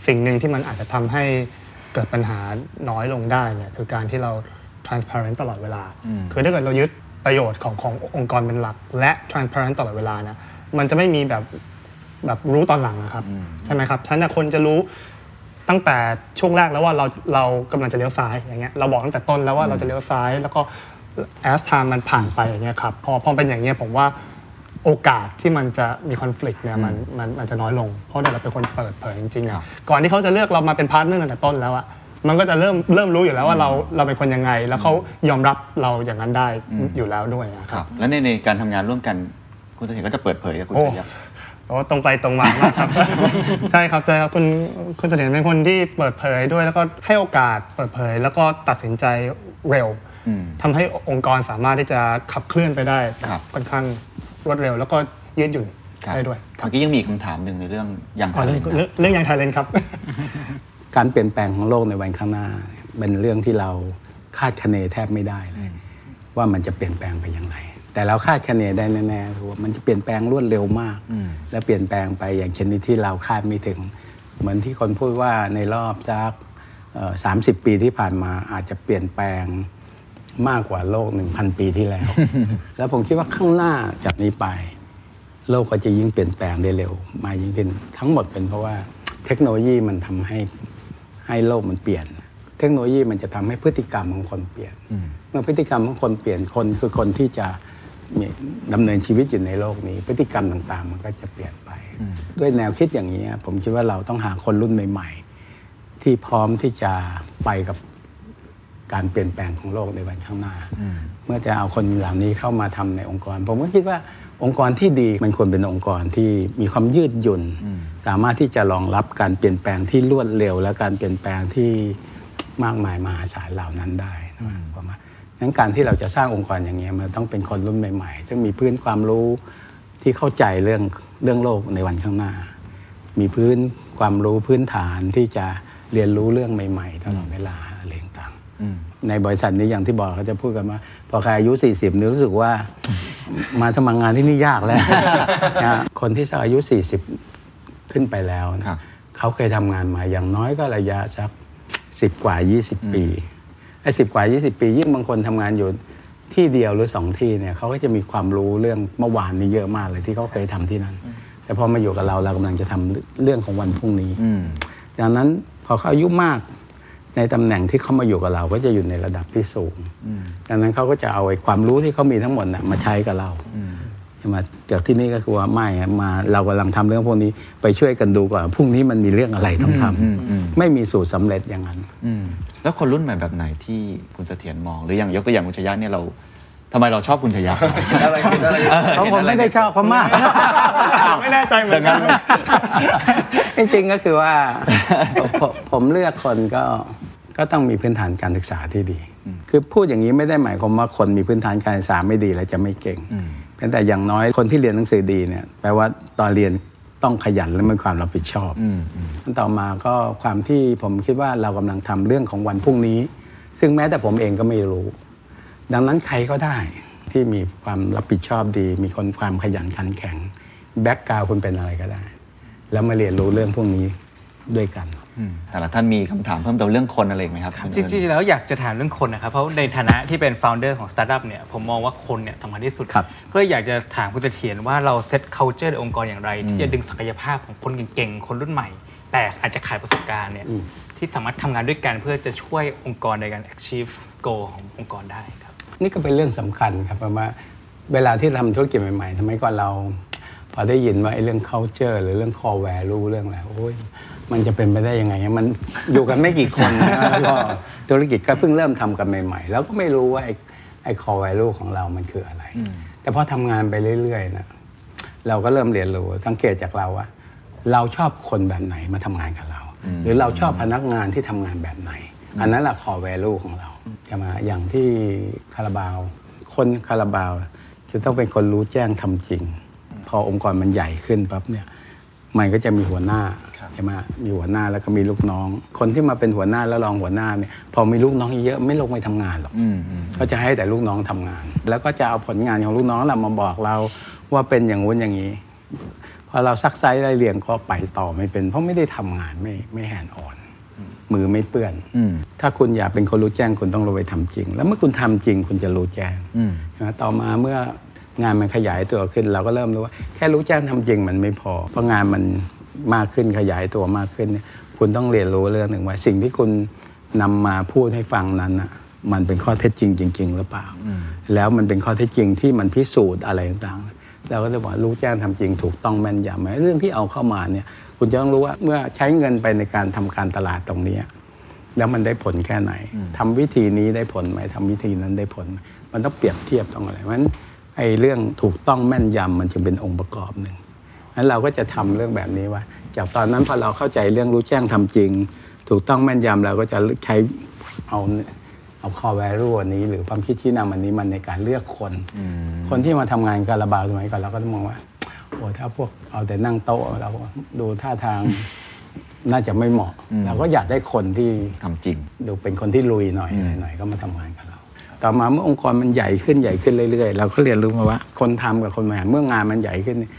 สิ่งหนึ่งที่มันอาจจะทำให้เกิดปัญหาน้อยลงได้เนี่ยคือการที่เรา transparent ตลอดเวลา คือถ้าเกิดเรายึดประโยชน์ของขององค์กรเป็นหลัก และ transparent ตลอดเวลานะมันจะไม่มีแบบแบบรู้ตอนหลังนะครับใช่ไหมครับฉะนันนะคนจะรู้ตั้งแต่ช่วงแรกแล้วว่าเราเรากำลังจะเลี้ยวซ้ายอย่างเงี้ยเราบอกตั้งแต่ต้นแล้วว่าเราจะเลี้ยวซ้าย แล้วก็ as time มันผ่านไปอย่างเงี้ยครับพอพอเป็นอย่างเงี้ยผมว่า โอกาสที่มันจะมี conflict เนี่ยมันมันมันจะน้อยลง เพราะเดี๋ยวเราเป็นคนเปิดเผยจริงๆอะครับก่อนที่เขาจะเลือกเรามาเป็นพาร์ทเนอร์ตั้งแต่ต้นแล้วอะมันก็จะเริ่มเริ่มรู้อยู่แล้วว่าเราเราเป็นคนยังไง แล้วเขายอมรับเราอย่างนั้นได้อยู่แล้วด้วยอะคครัรับบแล้วในในการทำงานร่วมกันคุณเสถียรก็จะเปิดเผยกับคุณโอ้ชยะเพราะว่าตรงไปตรงมามากครับ ใช่ครับใช่ครับคุณคุณเสถียรเป็นคนที่เปิดเผยด้วย แล้วก็ให้โอกาสเปิดเผย แล้วก็ตัดสินใจเร็วอืมทำให้องค์กรสามารถที่จะขับเคลื่อนไปได้ครับค่อนข้าง รวดเร็ว แล้วก็ยืดหยุ่นครับได้ด้วยเมื่อกี้ยังมีอีกคำถามหนึ่งในเรื่องยังอ๋อเรื่องนะเรื่องเรื่องยังไทยเลนครับ การเปลี่ยนแปลงของโลกในวันข้างหน้าเนี่ยเป็นเรื่องที่เราคาดคะเนแทบไม่ได้เลยว่ามันจะเปลี่ยนแปลงไปอย่างไร แต่เราคาดคะเนได้แน่ๆคือว่ามันจะเปลี่ยนแปลงรวดเร็วมาก และเปลี่ยนแปลงไปอย่างชนิดที่เราคาดไม่ถึง เหมือนที่คนพูดว่าในรอบจากสามสิบปีที่ผ่านมาอาจจะเปลี่ยนแปลง มากกว่าโลก 1,000 ปีที่แล้ว แล้วผมคิดว่าข้างหน้าจากนี้ไป โลกก็จะยิ่งเปลี่ยนแปลงได้เร็ว มายิ่งขึ้น ทั้งหมดเป็นเพราะว่าเทคโนโลยีมันทำให้ให้โลกมันเปลี่ยน เทคโนโลยีมันจะทำให้พฤติกรรมของคนเปลี่ยน เมื่อพฤติกรรมของคนเปลี่ยนคนคือคนที่จะมีดำเนินชีวิตอยู่ในโลกนี้ พฤติกรรมต่างๆ มันก็จะเปลี่ยนไป ด้วยแนวคิดอย่างนี้ผมคิดว่าเราต้องหาคนรุ่นใหม่ ๆ ที่พร้อมที่จะไปกับ การเปลี่ยนแปลงของโลกในวันข้างหน้า เมื่อจะเอาคนเหล่านี้เข้ามาทำในองค์กร ผมก็คิดว่าองค์กรที่ดีมันควรเป็นองค์กรที่มีความยืดหยุ่น สามารถที่จะรองรับการเปลี่ยนแปลงที่รวดเร็ว และการเปลี่ยนแปลงที่มากมายมหาศาลเหล่านั้นได้นะครับผมว่างั้นการที่เราจะสร้างองค์กรอย่างนี้ยมันต้องเป็นคนรุ่นใหม่ๆ ซึ่งมีพื้นความรู้ที่เข้าใจเรื่องเรื่องโลกในวันข้างหน้า มีพื้นความรู้พื้นฐานที่จะเรียนรู้เรื่องใหม่ ๆ ตลอดเวลา ในบริษัทนี้อย่างที่บอกเขาจะพูดกันว่าพอใครอายุ 40นี่รู้สึกว่ามาสมัครงานที่นี่ยากแล้วนะคนที่สักอายุ 40 ขึ้นไปแล้วนะครับเขาเคยทำงานมาอย่างน้อยก็ระยะสักสิบกว่า 20 ปีไอ้สิบกว่า 20 ปี ยิ่งบางคนทำงานอยู่ที่เดียวหรือสองที่เนี่ยเขาก็จะมีความรู้เรื่องเมื่อวานนี้เยอะมากเลยที่เขาเคยทำที่นั่น แต่พอมาอยู่กับเราเรากำลังจะทำเรื่องของวันพรุ่งนี้อืมดังนั้นพอเขาอายุมาก ในตำแหน่งที่เขามาอยู่กับเราก็จะอยู่ในระดับที่สูงดังนั้นเขาก็จะเอาไอ้ความรู้ที่เขามีทั้งหมดน่ะมาใช้กับเราใช่ไหมจากที่นี่ก็คือว่าไม่อะมาเรากำลังทำเรื่องพวกนี้ไปช่วยกันดูก่อนพรุ่งนี้มันมีเรื่องอะไรต้องทำอืมอืมไม่มีสูตรสำเร็จอย่างนั้นอืมแล้วคนรุ่นใหม่แบบไหนที่คุณเสถียรมอง หรืออย่างยกตัวอย่างคุณชยะเนี่ยเราทำไมเราชอบคุณชยะอะไรเห็นอะไรเขาผมไม่ได้ชอบเขามากไม่แน่ใจเหมือนกัน จริงๆก็คือว่าผมผมเลือกคนก็ก็ต้องมีพื้นฐานการศึกษาที่ดี คือพูดอย่างนี้ไม่ได้หมายความว่าคนมีพื้นฐานการศึกษาไม่ดีแล้วจะไม่เก่งอืมเพียงแต่อย่างน้อยคนที่เรียนหนังสือดีเนี่ยแปลว่าตอนเรียนต้องขยันและมีความรับผิดชอบอืมอืมต่อมาก็ความที่ผมคิดว่าเรากำลังทำเรื่องของวันพรุ่งนี้ ซึ่งแม้แต่ผมเองก็ไม่รู้ ดังนั้นใครก็ได้ที่มีความรับผิดชอบดี มีคนความขยันขันแข็ง แบ็กกราวคุณเป็นอะไรก็ได้ แล้วมาเรียนรู้เรื่องพวกนี้ด้วยกัน อืมแต่ละท่านมีคำถามเพิ่มเติมเรื่องคนอะไรอีกไหมครับจริงๆแล้วอยากจะถามเรื่องคนนะครับ เพราะในฐานะที่เป็น founder ของสตาร์ทอัพเนี่ยผมมองว่าคนเนี่ยสำคัญที่สุด ครับ ก็เลยอยากจะถามคุณเสถียรว่าเราเซต culture ในองค์กรอย่างไร ที่จะดึงศักยภาพของคนเก่งๆ คนรุ่นใหม่ แต่อาจจะขาดประสบการณ์เนี่ยที่สามารถทำงานด้วยกันเพื่อจะช่วยองค์กรในการ achieve goal ขององค์กรได้ครับ นี่ก็เป็นเรื่องสำคัญครับเพราะว่าเวลาที่ทำธุรกิจใหม่ๆทำไมก่อนเรา พอได้ยินว่าไอ้เรื่อง culture หรือเรื่อง core value เรื่องอะไรโอ้ยมันจะเป็นไปได้ยังไง มันอยู่กันไม่กี่คนนะแล้วก็ธุรกิจก็เพิ่งเริ่มทำกันใหม่ๆ แล้วก็ไม่รู้ว่าไอ้ไอ้ core value ของเรามันคืออะไร แต่พอทำงานไปเรื่อยๆนะเราก็เริ่มเรียนรู้สังเกตจากเราว่าเราชอบคนแบบไหนมาทำงานกับเรา หรือเราชอบพนักงานที่ทำงานแบบไหน อันนั้นแหละคอ value ของเราจะมาอย่างที่คาราบาว คนคาราบาว จะต้องเป็นคนรู้แจ้งทำจริงพ อองค์กรมันใหญ่ขึ้นปั๊บเนี่ยมันก็จะมีหัวหน้าใช่ไหมมีหัวหน้าแล้วก็มีลูกน้อง คนที่มาเป็นหัวหน้าแล้วรองหัวหน้าเนี่ยพอมีลูกน้องเยอะไม่ลงไปทำงานหรอกอืมอืมก็จะให้แต่ลูกน้องทำงาน แล้วก็จะเอาผลงานของลูกน้องเรามาบอกเราว่าเป็นอย่างงู้นอย่างนี้พอเราซักไซส์ไล่เรียงก็ไปต่อไม่เป็น เพราะไม่ได้ทำงานไม่ไม่แหนอ่อน มือไม่เปื้อนอืมถ้าคุณอยากเป็นคนรู้แจ้งคุณต้องลงไปทำจริง แล้วเมื่อคุณทำจริงคุณจะรู้แจ้งอืมนะต่อมาเมื่อ งานมันขยายตัวขึ้น เราก็เริ่มรู้ว่าแค่รู้แจ้งทำจริงมันไม่พอ เพราะงานมันมากขึ้นขยายตัวมากขึ้นเนี่ยคุณต้องเรียนรู้เรื่องหนึ่งว่า สิ่งที่คุณนำมาพูดให้ฟังนั้นนะมันเป็นข้อเท็จจริงจริง ๆ หรือเปล่า แล้วมันเป็นข้อเท็จจริงที่มันพิสูจน์อะไรต่างๆเราก็จะบอกรู้แจ้งทำจริงถูกต้องแม่นยำไหมเรื่องที่เอาเข้ามาเนี่ย คุณจะต้องรู้ว่าเมื่อใช้เงินไปในการทำการตลาดตรงเนี้ยแล้วมันได้ผลแค่ไหนทำวิธีนี้ได้ผลไหมทำวิธีนั้นได้ผลไหมมันต้องเปรียบเทียบต้องอะไรเพราะฉะนั้นไอ้เรื่องถูกต้องแม่นยำมันจึงเป็นองค์ประกอบหนึ่งนั้นเราก็จะทำเรื่องแบบนี้ว่า จากตอนนั้นพอเราเข้าใจเรื่องรู้แจ้งทำจริง ถูกต้องแม่นยำเราก็จะใช้เอาเอาคอ value อันนี้ หรือความคิดที่นำอันนี้มันในการเลือกคน คนที่มาทำงานการระบาวสมัยก่อนเราก็ต้องมองว่าโอ้ถ้าพวกเอาแต่นั่งโต๊ะเราดูท่าทางน่าจะไม่เหมาะเราก็อยากได้คนที่ทำจริง ดูเป็นคนที่ลุยหน่อยอะไรหน่อยก็มาทำงานกับเรา ต่อมาเมื่อองค์กรมันใหญ่ขึ้นใหญ่ขึ้นเรื่อยๆเราก็เรียนรู้มาว่า คนทำกับคนบริหารเมื่องานมันใหญ่ขึ้นเนี่ย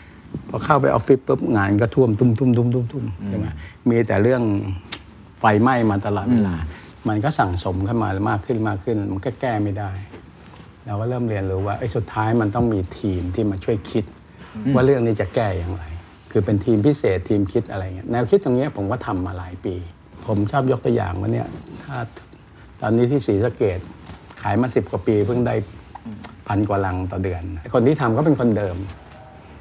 พอเข้าไปออฟฟิศปุ๊บงานก็ท่วมตุ้มตุ้มตุ้มตุ้มตุ้มใช่ไหมมีแต่เรื่องไฟไหม้มาตลอดเวลา มันก็สั่งสมขึ้นมามากขึ้นมากขึ้น มันก็แก้ไม่ได้ เราก็เริ่มเรียนรู้ว่าไอ้สุดท้ายมันต้องมีทีมที่มาช่วยคิด ว่าเรื่องนี้จะแก้อย่างไร คือเป็นทีมพิเศษทีมคิดอะไรเงี้ยแนวคิดตรงเนี้ยผมก็ทำมาหลายปี ผมชอบยกตัวอย่างว่าเนี่ยถ้าตอนนี้ที่ศรีสะเกด ขายมาสิบกว่าปีเพิ่งได้พันกว่าลังต่อเดือน คนที่ทำก็เป็นคนเดิม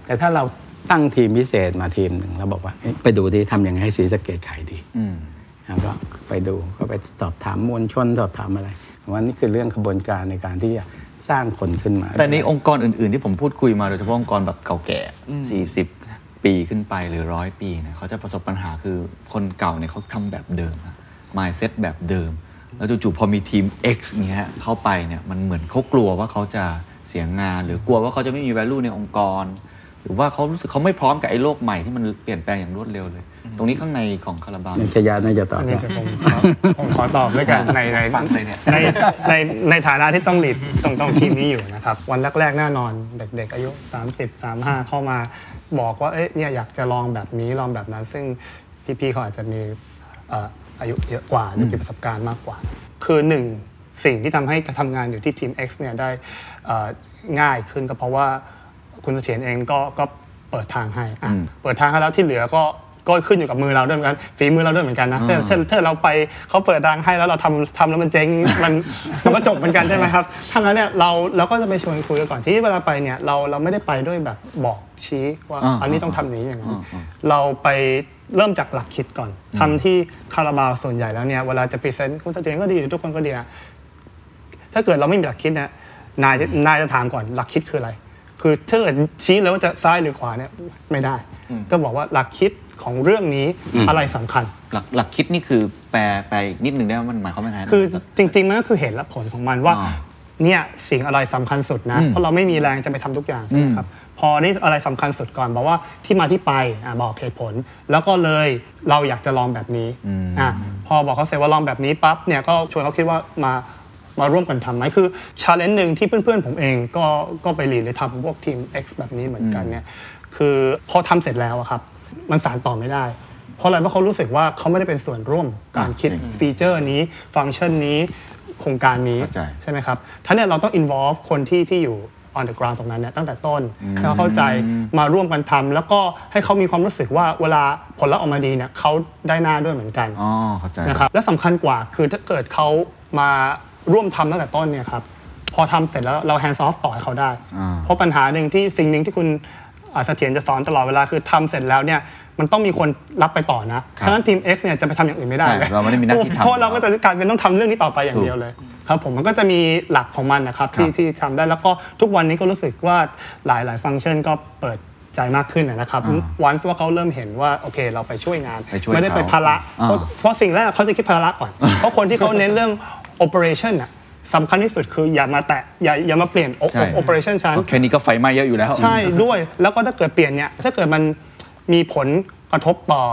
แต่ถ้าเราตั้งทีมพิเศษมาทีมหนึ่งแล้วบอกว่าเอ๊ะไปดูที่ทำยังไงให้ศรีสะเกดขายดีอืมแล้วก็ไปดูก็ไปสอบถามมวลชนสอบถามอะไรผมว่านี่คือเรื่องกระบวนการในการที่จะสร้างคนขึ้นมา แต่ในองค์กรอื่น ๆ ที่ผมพูดคุยมาโดยเฉพาะองค์กรแบบเก่าแก่ 40 ปีขึ้นไปหรือร้อยปีเนี่ยเขาจะประสบปัญหาคือคนเก่าเนี่ยเขาทำแบบเดิมอะ mindset แบบเดิม แล้วจู่ๆพอมีทีม X เนี้ยเข้าไปเนี่ยมันเหมือนเขากลัวว่าเขาจะเสียงาน หรือกลัวว่าเขาจะไม่มี value ในองค์กร หรือว่าเขารู้สึกเขาไม่พร้อมกับไอ้โลกใหม่ที่มันเปลี่ยนแปลงอย่างรวดเร็วเลย ตรงนี้ข้างในของคาราบาวในชยาน่าจะตอบอันนี้ได้จะผมขอผมขอตอบด้วยกันในในฟังเลยเนี่ยในในในฐานะที่ต้องหลีดตรงตรงทีมนี้อยู่นะครับวันแรกๆแน่นอนเด็กๆอายุ 30 35 เข้ามาบอกว่าเอ๊ะเนี่ยอยากจะลองแบบนี้ลองแบบนั้น ซึ่งพี่ๆเขาอาจจะมีเอ่ออายุเยอะกว่าหรือมีประสบการณ์มากกว่า คือหนึ่งสิ่งที่ทำให้การทำงานอยู่ที่ทีม X เนี่ยได้เอ่อง่ายขึ้นก็เพราะว่าคุณเสถียรเองก็ก็เปิดทางให้อะเปิดทางให้แล้วที่เหลือก็ก็ขึ้นอยู่กับมือเราด้วยเหมือนกันฝีมือเราด้วยเหมือนกันนะถ้าถ้าถ้าเราไปเขาเปิดทางให้แล้วเราทำทำแล้วมันเจ๊งมันมันก็จบเหมือนกันใช่ไหมครับถ้างั้นเนี่ยเราเราก็จะไปชวนคุยกันก่อนที่เวลาไปเนี่ยเราเราไม่ได้ไปด้วยแบบบอกชี้ว่าอ่าอันนี้ต้องทำอย่างนี้อย่างนั้นอ่าอ่าเราไป เริ่มจากหลักคิดก่อนทำที่คาราบาวส่วนใหญ่แล้วเนี่ยเวลาจะ present คุณเสถียรก็ดีหรือทุกคนก็ดีนะถ้าเกิดเราไม่มีหลักคิดเนี่ยนายจะนายจะถามก่อนหลักคิดคืออะไร คือถ้าเกิดชี้แล้วว่าจะซ้ายหรือขวาเนี่ยไม่ได้ ก็บอกว่าหลักคิดของเรื่องนี้อะไรสำคัญ หลักหลักคิดนี่คือแปลแปลอีกนิดหนึ่งได้ไหมมันหมายความว่าไงนะคือจริง ๆ มันก็คือเหตุและผลของมันว่าอ่าเนี่ยสิ่งอะไรสำคัญสุดนะอืมเพราะเราไม่มีแรงจะไปทำทุกอย่างใช่ไหมครับ พอนี่อะไรสำคัญสุดก่อนบอกว่าที่มาที่ไปอะบอกเหตุผล แล้วก็เลยเราอยากจะลองแบบนี้อะพอบอกเขาเสร็จว่าลองแบบนี้ปั๊บเนี่ยก็ชวนเขาคิดว่ามามาร่วมกันทำไหมคือ challenge หนึ่งที่เพื่อนๆ ผมเองก็ก็ไปเรียนเลยทำพวกทีม X แบบนี้เหมือนกันเนี่ยคือพอทำเสร็จแล้วอะครับมันสานต่อไม่ได้ เพราะอะไรเพราะเขารู้สึกว่าเขาไม่ได้เป็นส่วนร่วมการคิดจริง feature นี้ฟังก์ชันนี้โครงการนี้เข้าใจใช่ไหมครับท่าเนี่ยเราต้อง involve คนที่ที่อยู่ on the ground ตรงนั้นเนี่ยตั้งแต่ต้นให้เขาเข้าใจมาร่วมกันทำแล้วก็ให้เขามีความรู้สึกว่าเวลาผลลัพธ์ออกมาดีเนี่ยเขาได้หน้าด้วยเหมือนกันอ๋อเข้าใจนะครับและสำคัญกว่าคือถ้าเกิดเขามาร่วมทำตั้งแต่ต้นเนี่ยครับพอทำเสร็จแล้วเรา hands off ต่อให้เขาได้อ่าเพราะปัญหาหนึ่งที่สิ่งหนึ่งที่คุณอ่า เสถียรจะสอนตลอดเวลาคือทำเสร็จแล้วเนี่ยมันต้องมีคนรับไปต่อนะครับทั้งนั้นทีม X เนี่ยจะไปทำอย่างอื่นไม่ได้ใช่เลยเราไม่ได้มีหน้าที่ทำเพราะเราก็จะกลายเป็นต้องทำเรื่องนี้ต่อไปอย่างถูกเดียวเลยครับผมมันก็จะมีหลักของมันนะครับที่ครับที่ทำได้แล้วก็ทุกวันนี้ก็รู้สึกว่าหลายหลายฟังก์ชันก็เปิดใจมากขึ้นนะครับอ่าวันว่าเขาเริ่มเห็นว่าโอเคเราไปช่วยงานไปช่วยไม่ได้ไปเขาภาระอ่าเพราะเพราะสิ่งแรกเขาจะคิดภาระก่อนเพราะคนที่เขาเน้นเรื่อง operation อะ สำคัญที่สุดคืออย่ามาแตะอย่าอย่ามาเปลี่ยนใช่ operation ชั้น แค่นี้ก็ไฟไหม้เยอะอยู่แล้ว ใช่ด้วยแล้วก็ถ้าเกิดเปลี่ยนเนี่ยถ้าเกิดมันมีผลกระทบต่อ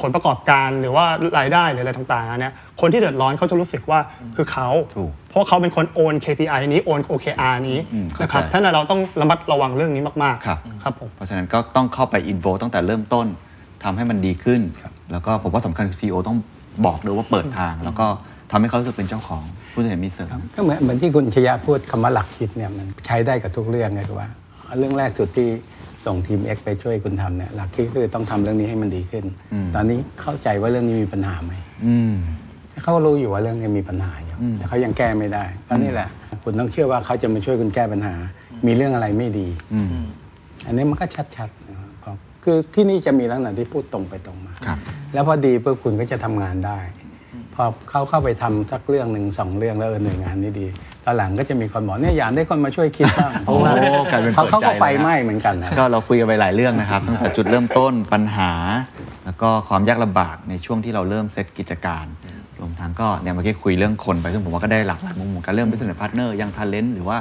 ผลประกอบการหรือว่ารายได้หรืออะไรต่างๆอันเนี่ยคนที่เดือดร้อนเขาจะรู้สึกว่าคือเขา ถูกเพราะเขาเป็นคนโอน KPI นี้โอน OKR นี้อืมเข้าใจนะครับท่านั้นเราต้องระมัดระวังเรื่องนี้มากครับ ๆครับผม เพราะฉะนั้นก็ต้องเข้าไปอินโวตั้งแต่เริ่มต้นทำให้มันดีขึ้น แล้วก็ผมว่าสำคัญคือ CEO ต้องบอกด้วยว่าเปิดทาง แล้วก็ทำให้เขารู้สึกเป็นเจ้าของ ผู้เห็นมีเสริมก็เหมือนเหมือนที่คุณชยะพูดคำว่าหลักคิดเนี่ยมันใช้ได้กับทุกเรื่องเลยคือว่า เรื่องแรกสุดที่ส่งทีม X ไปช่วยคุณทำเนี่ยหลักคิดคือต้องทำเรื่องนี้ให้มันดีขึ้นอืมตอนนี้เข้าใจว่าเรื่องนี้มีปัญหาไหมอืมเขารู้อยู่ว่าเรื่องนี้มีปัญหาอยู่อืมแต่เขายังแก้ไม่ได้ก็นี่แหละ คุณต้องเชื่อว่าเขาจะมาช่วยคุณแก้ปัญหา มีเรื่องอะไรไม่ดีอืมอันนี้มันก็ชัดๆนะครับคือที่นี่จะมีลักษณะที่พูดตรงไปตรงมาครับแล้วพอดีปุ๊บคุณก็จะทำงานได้ พอเขาเข้าไปทำสักเรื่องหนึ่งสองเรื่องแล้วเออหน่วยงานนี้ดีตอนหลังก็จะมีคนบอกเนี่ยอยากได้คนมาช่วยคิดบ้างเพราะว่าโอ้กลายเป็นเขาเขาก็เปิดใจเลยนะไฟไหม้เหมือนกันนะก็เราคุยกันไปหลายเรื่องนะครับตั้งแต่จุดเริ่มต้นปัญหา แล้วก็ความยากลำบากในช่วงที่เราเริ่มเซตกิจการรวมทั้งก็เนี่ยเมื่อกี้คุยเรื่องคนไปซึ่งผมว่าก็ได้หลากหลายมุมมองการเรื่อง business partner ยัง talent หรือว่า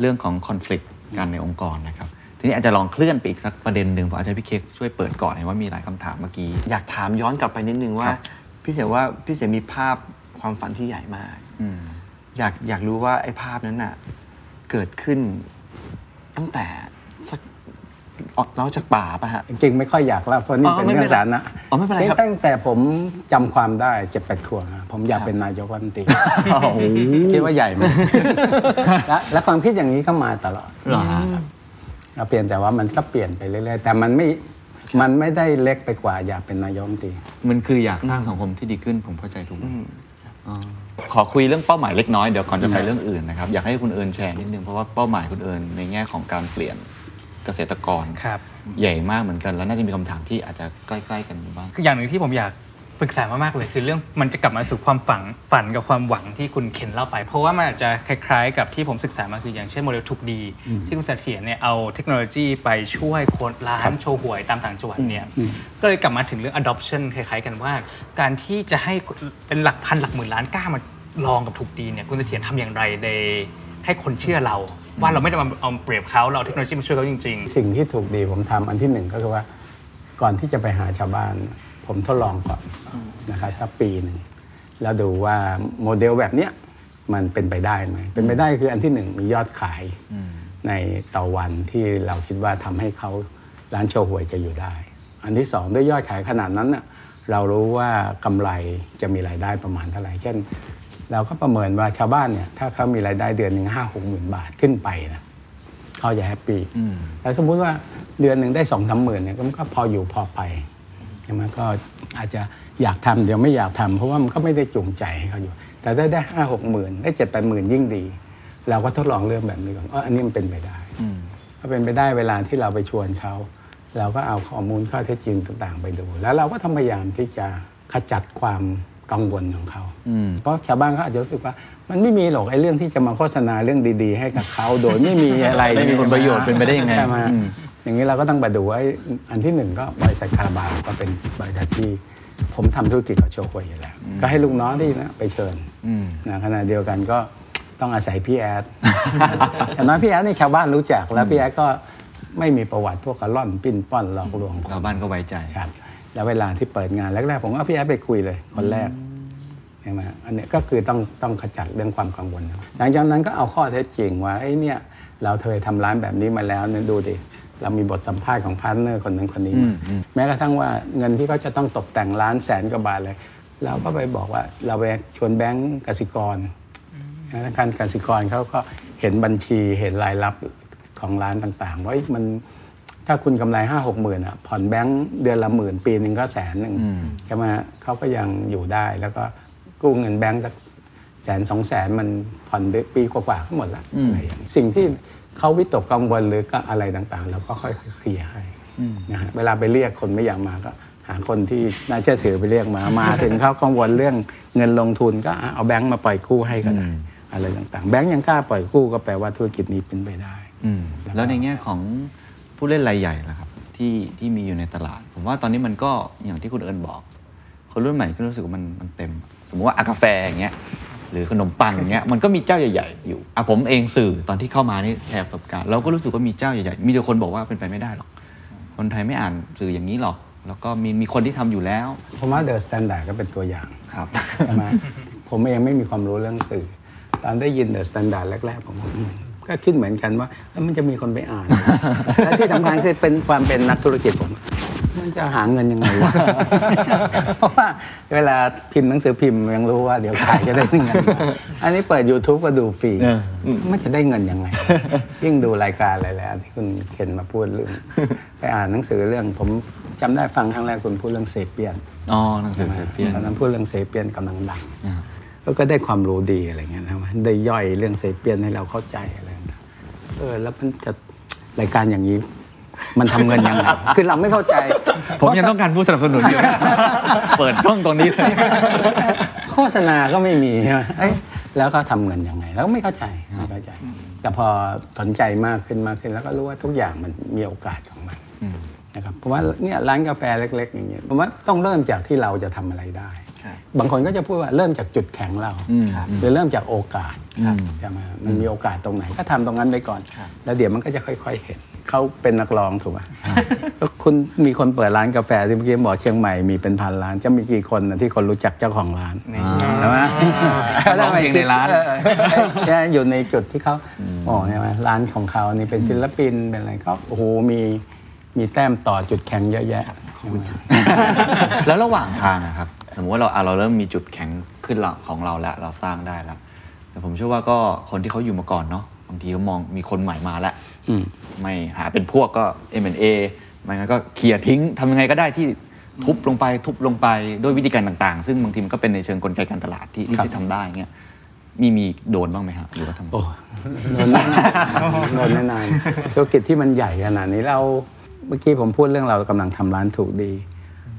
เรื่องของ conflict กันในองค์กรนะครับทีนี้อาจจะลองเคลื่อนไปอีกสักประเด็นหนึ่งผมอาจจะให้พี่เค้กช่วยเปิดก่อนเห็นว่ามีหลายคำถามเมื่อกี้ อยากถามย้อนกลับไปนิดนึงว่าครับ พี่เสียว่าพี่เสียมีภาพความฝันที่ใหญ่มากอืมอยากอยากรู้ว่าไอ้ภาพนั้นน่ะ เกิดขึ้นตั้งแต่สักออกนอกจากป่าป่ะฮะ จริงๆไม่ค่อยอยากเล่าเพราะนี่อ๋อเป็นไม่เรื่เป็อนงไรสาธารณะอ๋อไม่เป็นไรครับตั้งแต่ผมจำความได้เจ็ดแปดขวบอะผมอยากเป็นนายกรัฐมนตรีโอ้โหคิดว่าใหญ่ไหมและและความคิดอย่างนี้ก็มาตลอดเหรอฮะเราเปลี่ยนแต่ว่ามันก็เปลี่ยนไปเรื่อยๆแต่มันไม่ มันไม่ได้เล็กไปกว่าอยากเป็นนายกรัฐมนตรี มันคืออยากสร้างสังคมที่ดีขึ้นผมเข้าใจถูกไหมอ๋อขอคุยเรื่องเป้าหมายเล็กน้อยเดี๋ยวก่อนจะไปเรื่องอื่นนะครับอยากให้คุณเอิญแชร์นิดนึงเพราะว่าเป้าหมายคุณเอิญในแง่ของการเปลี่ยนเกษตรกรครับ ใหญ่มากเหมือนกัน แล้วน่าจะมีคำถามที่อาจจะใกล้ ๆ กันอยู่บ้าง คืออย่างหนึ่งที่ผมอยาก ปรึกษามากๆเลยคือเรื่องมันจะกลับมาสู่ความฝันฝันกับความหวังที่คุณเคนเล่าไป เพราะว่ามันอาจจะคล้ายๆ กับที่ผมศึกษามาคืออย่างเช่นโมเดลทุกดี ที่คุณเสถียรเนี่ยเอาเทคโนโลยีไปช่วยคนร้านโชว์หวยตามต่างจังหวัดเนี่ยก็เลยกลับมาถึงเรื่อง adoption คล้ายๆ กันว่า การที่จะให้เป็นหลักพันหลักหมื่นล้านกล้ามาลองกับทุกดีเนี่ยคุณเสถียรทำอย่างไรในให้คนเชื่อเรา ว่าเราไม่ได้มาเอาเปรียบเขาเราเอาเทคโนโลยีมาช่วยเขาจริง ๆ สิ่งที่ถูกดีผมทำอันที่หนึ่งก็คือว่าก่อนที่จะไปหาชาวบ้าน ผมทดลองก่อนนะครับสักปีหนึ่งแล้วดูว่าโมเดลแบบเนี้ยมันเป็นไปได้ไหมเป็นไปได้คืออันที่หนึ่งมียอดขายในต่อวันที่เราคิดว่าทำให้เขาร้านโชว์หวยจะอยู่ได้ อันที่สองด้วยยอดขายขนาดนั้นน่ะเรารู้ว่ากำไรจะมีรายได้ประมาณเท่าไหร่เช่น เราก็ประเมินว่าชาวบ้านเนี่ยถ้าเขามีรายได้เดือนหนึ่งห้าหกหมื่นบาทขึ้นไปนะเขาจะแฮปปี้อืมแต่สมมุติว่าเดือนหนึ่งได้สองสามหมื่นเนี่ยก็พออยู่พอไป ใช่ไหมก็อาจจะอยากทำเดี๋ยวไม่อยากทำเพราะว่ามันก็ไม่ได้จูงใจให้เขาอยู่ แต่ได้ได้ห้าหกหมื่นได้เจ็ดแปดหมื่นยิ่งดี เราก็ทดลองเรื่องแบบนี้ก่อนอ๋ออันนี้มันเป็นไปได้อืมถ้าเป็นไปได้เวลาที่เราไปชวนเขาเราก็เอาข้อมูลข้อเท็จจริงต่างๆ ไปดู แล้วเราก็ทำพยายามที่จะขจัดความกังวลของเขาอืมเพราะชาวบ้านเขาอาจจะรู้สึกว่า มันไม่มีหรอกไอ้เรื่องที่จะมาโฆษณาเรื่องดี ๆ ให้กับเขาโดยไม่มีอะไรไม่มีผลประโยชน์เป็นไปได้ยังไงใช่หม อืมอย่างนี้เราก็ต้องไปดูว่าไอ้อันที่หนึ่งก็บริษัทคาราบาวก็เป็นบริษัทที่ผมทำธุรกิจกับโชว์หวยอยู่แล้ว ก็ให้ลูกน้องที่นะไปเชิญอืมนะขณะเดียวกันก็ต้องอาศัยพี่แอดอย่างน้อยพี่แอดนี่ชาวบ้านรู้จักแล้วพี่แอดก็ไม่มีประวัติพวกกะล่อนปลิ้นปล้อนหลอกลวงคนชาวบ้านก็ไว้ใจครับแล้วเวลาที่เปิดงานแรกๆผมก็เอาพี่แอดไปคุยเลยคนแรกใช่ไหมอันเนี้ยก็คือต้องต้องขจัดเรื่องความกังวลนะหลังจากนั้นก็เอาข้อเท็จจริงว่าไอ้เนี่ยเราเคยทำร้านแบบนี้มาแล้วเนี่ยดูดิ เรามีบทสัมภาษณ์ของพาร์ทเนอร์คนนั้นคนนี้อืมามอืมแม้กระทั่งว่าเงินที่เขาจะต้องตกแต่งร้านแสนกว่าบาทเลย เราก็ไปบอกว่าเราไปชวนแบงก์กสิกรธนาคารกสิกรเขาก็เห็นบัญชีเห็นรายรับของร้านต่างๆว่าเอ้ยมันถ้าคุณกำไรห้าหกหมื่นอะผ่อนแบงค์เดือนละหมื่นปีหนึ่งก็แสนหนึ่งอืมใช่ไหมฮะเขาก็ยังอยู่ได้แล้วก็กู้เงินแบงค์สักแสนสองแสนมันผ่อนเดือนปีกว่าๆก็หมดละอะไรอย่างนี้สิ่งที่ เขาวิตกกังวลหรือก็อะไรต่างๆเราก็ค่อยๆเคลียร์ให้นะฮะเวลาไปเรียกคนไม่อยากมาก็ หาคนที่น่าเชื่อถือไปเรียกมา มาถึงเขากังวลเรื่องเงินลงทุนก็อะเอาแบงค์มาปล่อยกู้ให้ก็ได้อืมอะไรต่างๆ แบงค์ยังกล้าปล่อยกู้ก็แปลว่าธุรกิจนี้เป็นไปได้อืมแล้วในแง่ของผู้เล่นรายใหญ่ล่ะครับที่ที่มีอยู่ในตลาด ผมว่าตอนนี้มันก็อย่างที่คุณเอิญบอก คนรุ่นใหม่ก็รู้สึกว่ามันมันเต็ม สมมติว่าอากาแฟอย่างเงี้ย หรือขนมปังอย่างเงี้ยมันก็มีเจ้าใหญ่ ๆ อยู่อะผมเองสื่อตอนที่เข้ามานี่แชร์ประสบการณ์เราก็รู้สึกว่ามีเจ้าใหญ่ๆมีแต่คนบอกว่าเป็นไปไม่ได้หรอก คนไทยไม่อ่านสื่ออย่างนี้หรอกแล้วก็มีมีคนที่ทำอยู่แล้วผมว่า The Standard ก็เป็นตัวอย่างครับใช่ไหมผมเองไม่มีความรู้เรื่องสื่อ ตอนได้ยิน The Standard แรกๆผม ก็อืมก็คิดเหมือนกันว่าเอ้ยมันจะมีคนไปอ่าน และที่สำคัญคือเป็นความเป็นนักธุรกิจผม มันจะหาเงินยังไงวะเพราะว่าเวลาพิมพ์หนังสือพิมพ์ยังรู้ว่าเดี๋ยวขายจะได้เงินมาอันนี้เปิด YouTube ก็ดูฟรีเออมันจะได้เงินยังไง ยิ่งดูรายการอะไรแล้วที่คุณเคนมาพูดเรื่องไปอ่านหนังสือเรื่องผมจำได้ฟังครั้งแรกคุณพูดเรื่องเซเปียนอ๋อหนังสือเซเปียนตอนนั้นพูดเรื่องเซเปียนกำลังดังอ่าแล้วก็ได้ความรู้ดีอะไรเงี้ยนะได้ย่อยเรื่องเซเปียนให้เราเข้าใจอะไรต่างๆ เออแล้วมันจะรายการอย่างนี้ มันทำเงินยังไงคือเราไม่เข้าใจ ผมยังต้องการผู้สนับสนุนอยู่เปิดช่องตรงนี้เลยโฆษณาก็ไม่มีใช่ไหมเอ้ยแล้วก็ทำเงินยังไง แล้วก็ไม่เข้าใจไม่เข้าใจ แต่พอสนใจมากขึ้นมากขึ้นแล้วก็รู้ว่าทุกอย่างมันมีโอกาสของมันนะครับเพราะว่าเนี่ยร้านกาแฟเล็ก ๆ อย่างเงี้ยผมว่าต้องเริ่มจากที่เราจะทำอะไรได้ครั บบางคนก็จะพูดว่าเริ่มจากจุดแข็งเราอืมหรือเริ่มจากโอกาสครับใช่ไหมมันมีโอกาสตรงไหนก็ทำตรงนั้นไปก่อนครับแล้วเดี๋ยวมันก็จะค่อย ๆ เห็นเขาเป็นนักร้องถูกไหมก็คุณมีคนเปิดร้านกาแฟที่เมื่อกี้บอกเชียงใหม่มีเป็นพันร้าน จะมีกี่คนนะที่คนรู้จักเจ้าของร้านนี่ใช่ไหมร้องเพลงในร้านเออเออเอออยู่ในจุดที่เขาอ๋อใช่ไหมร้านของเขานี่เป็นศิลปินเป็นอะไรก็โอ้โหมีมีแต้มต่อจุดแข็งเยอะแยะ ใช่ไหมแล้วระหว่างทางอะครับ สมมติว่าเราอะเราเริ่มมีจุดแข็งขึ้นเราของเราแล้ว เราสร้างได้แล้ว แต่ผมเชื่อว่าก็คนที่เขาอยู่มาก่อนเนาะบางทีเขามองมีคนใหม่มาแล้วอืมไม่หาเป็นพวกก็ M&A ไม่งั้นก็เคลียร์ทิ้งทำยังไงก็ได้ที่ทุบลงไปทุบลงไปด้วยวิธีการต่างๆ ซึ่งบางทีมันก็เป็นในเชิงกลไกการตลาดที่ครับที่ทำได้เงี้ยมีมีโดนบ้างไหมครับหรือว่าทำโอ้โดนแน่นอนโดนแน่นอนธุรกิจที่มันใหญ่ขนาดนี้เรา เมื่อกี้ผมพูดเรื่องเรากำลังทำร้านถูกดี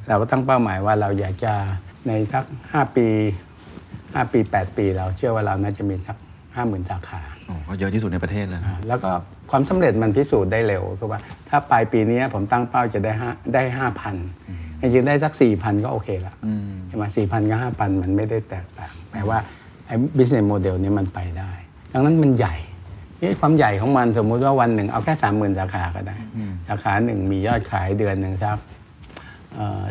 เราก็ตั้งเป้าหมายว่าเราอยากจะในสักห้าปีห้าปีแปดปี เราเชื่อว่าเราน่าจะมีสักห้าหมื่นสาขาโอ้ก็เยอะที่สุดในประเทศเลยนะอ่าแล้วก็ความสำเร็จมันพิสูจน์ได้เร็วคือว่า ถ้าปลายปีนี้ผมตั้งเป้าจะได้ห้าได้ห้าพันจริงๆได้สักสี่พันก็โอเคละอืมใช่ไหมสี่พันกับห้าพันมันไม่ได้แตกต่างแปลว่าไอ้ business model นี้มันไปได้ ดังนั้นมันใหญ่ นี่ความใหญ่ของมันสมมุติว่าวันหนึ่งเอาแค่สามหมื่นสาขาก็ได้ สาขาหนึ่งมียอดขายเดือนหนึ่งสัก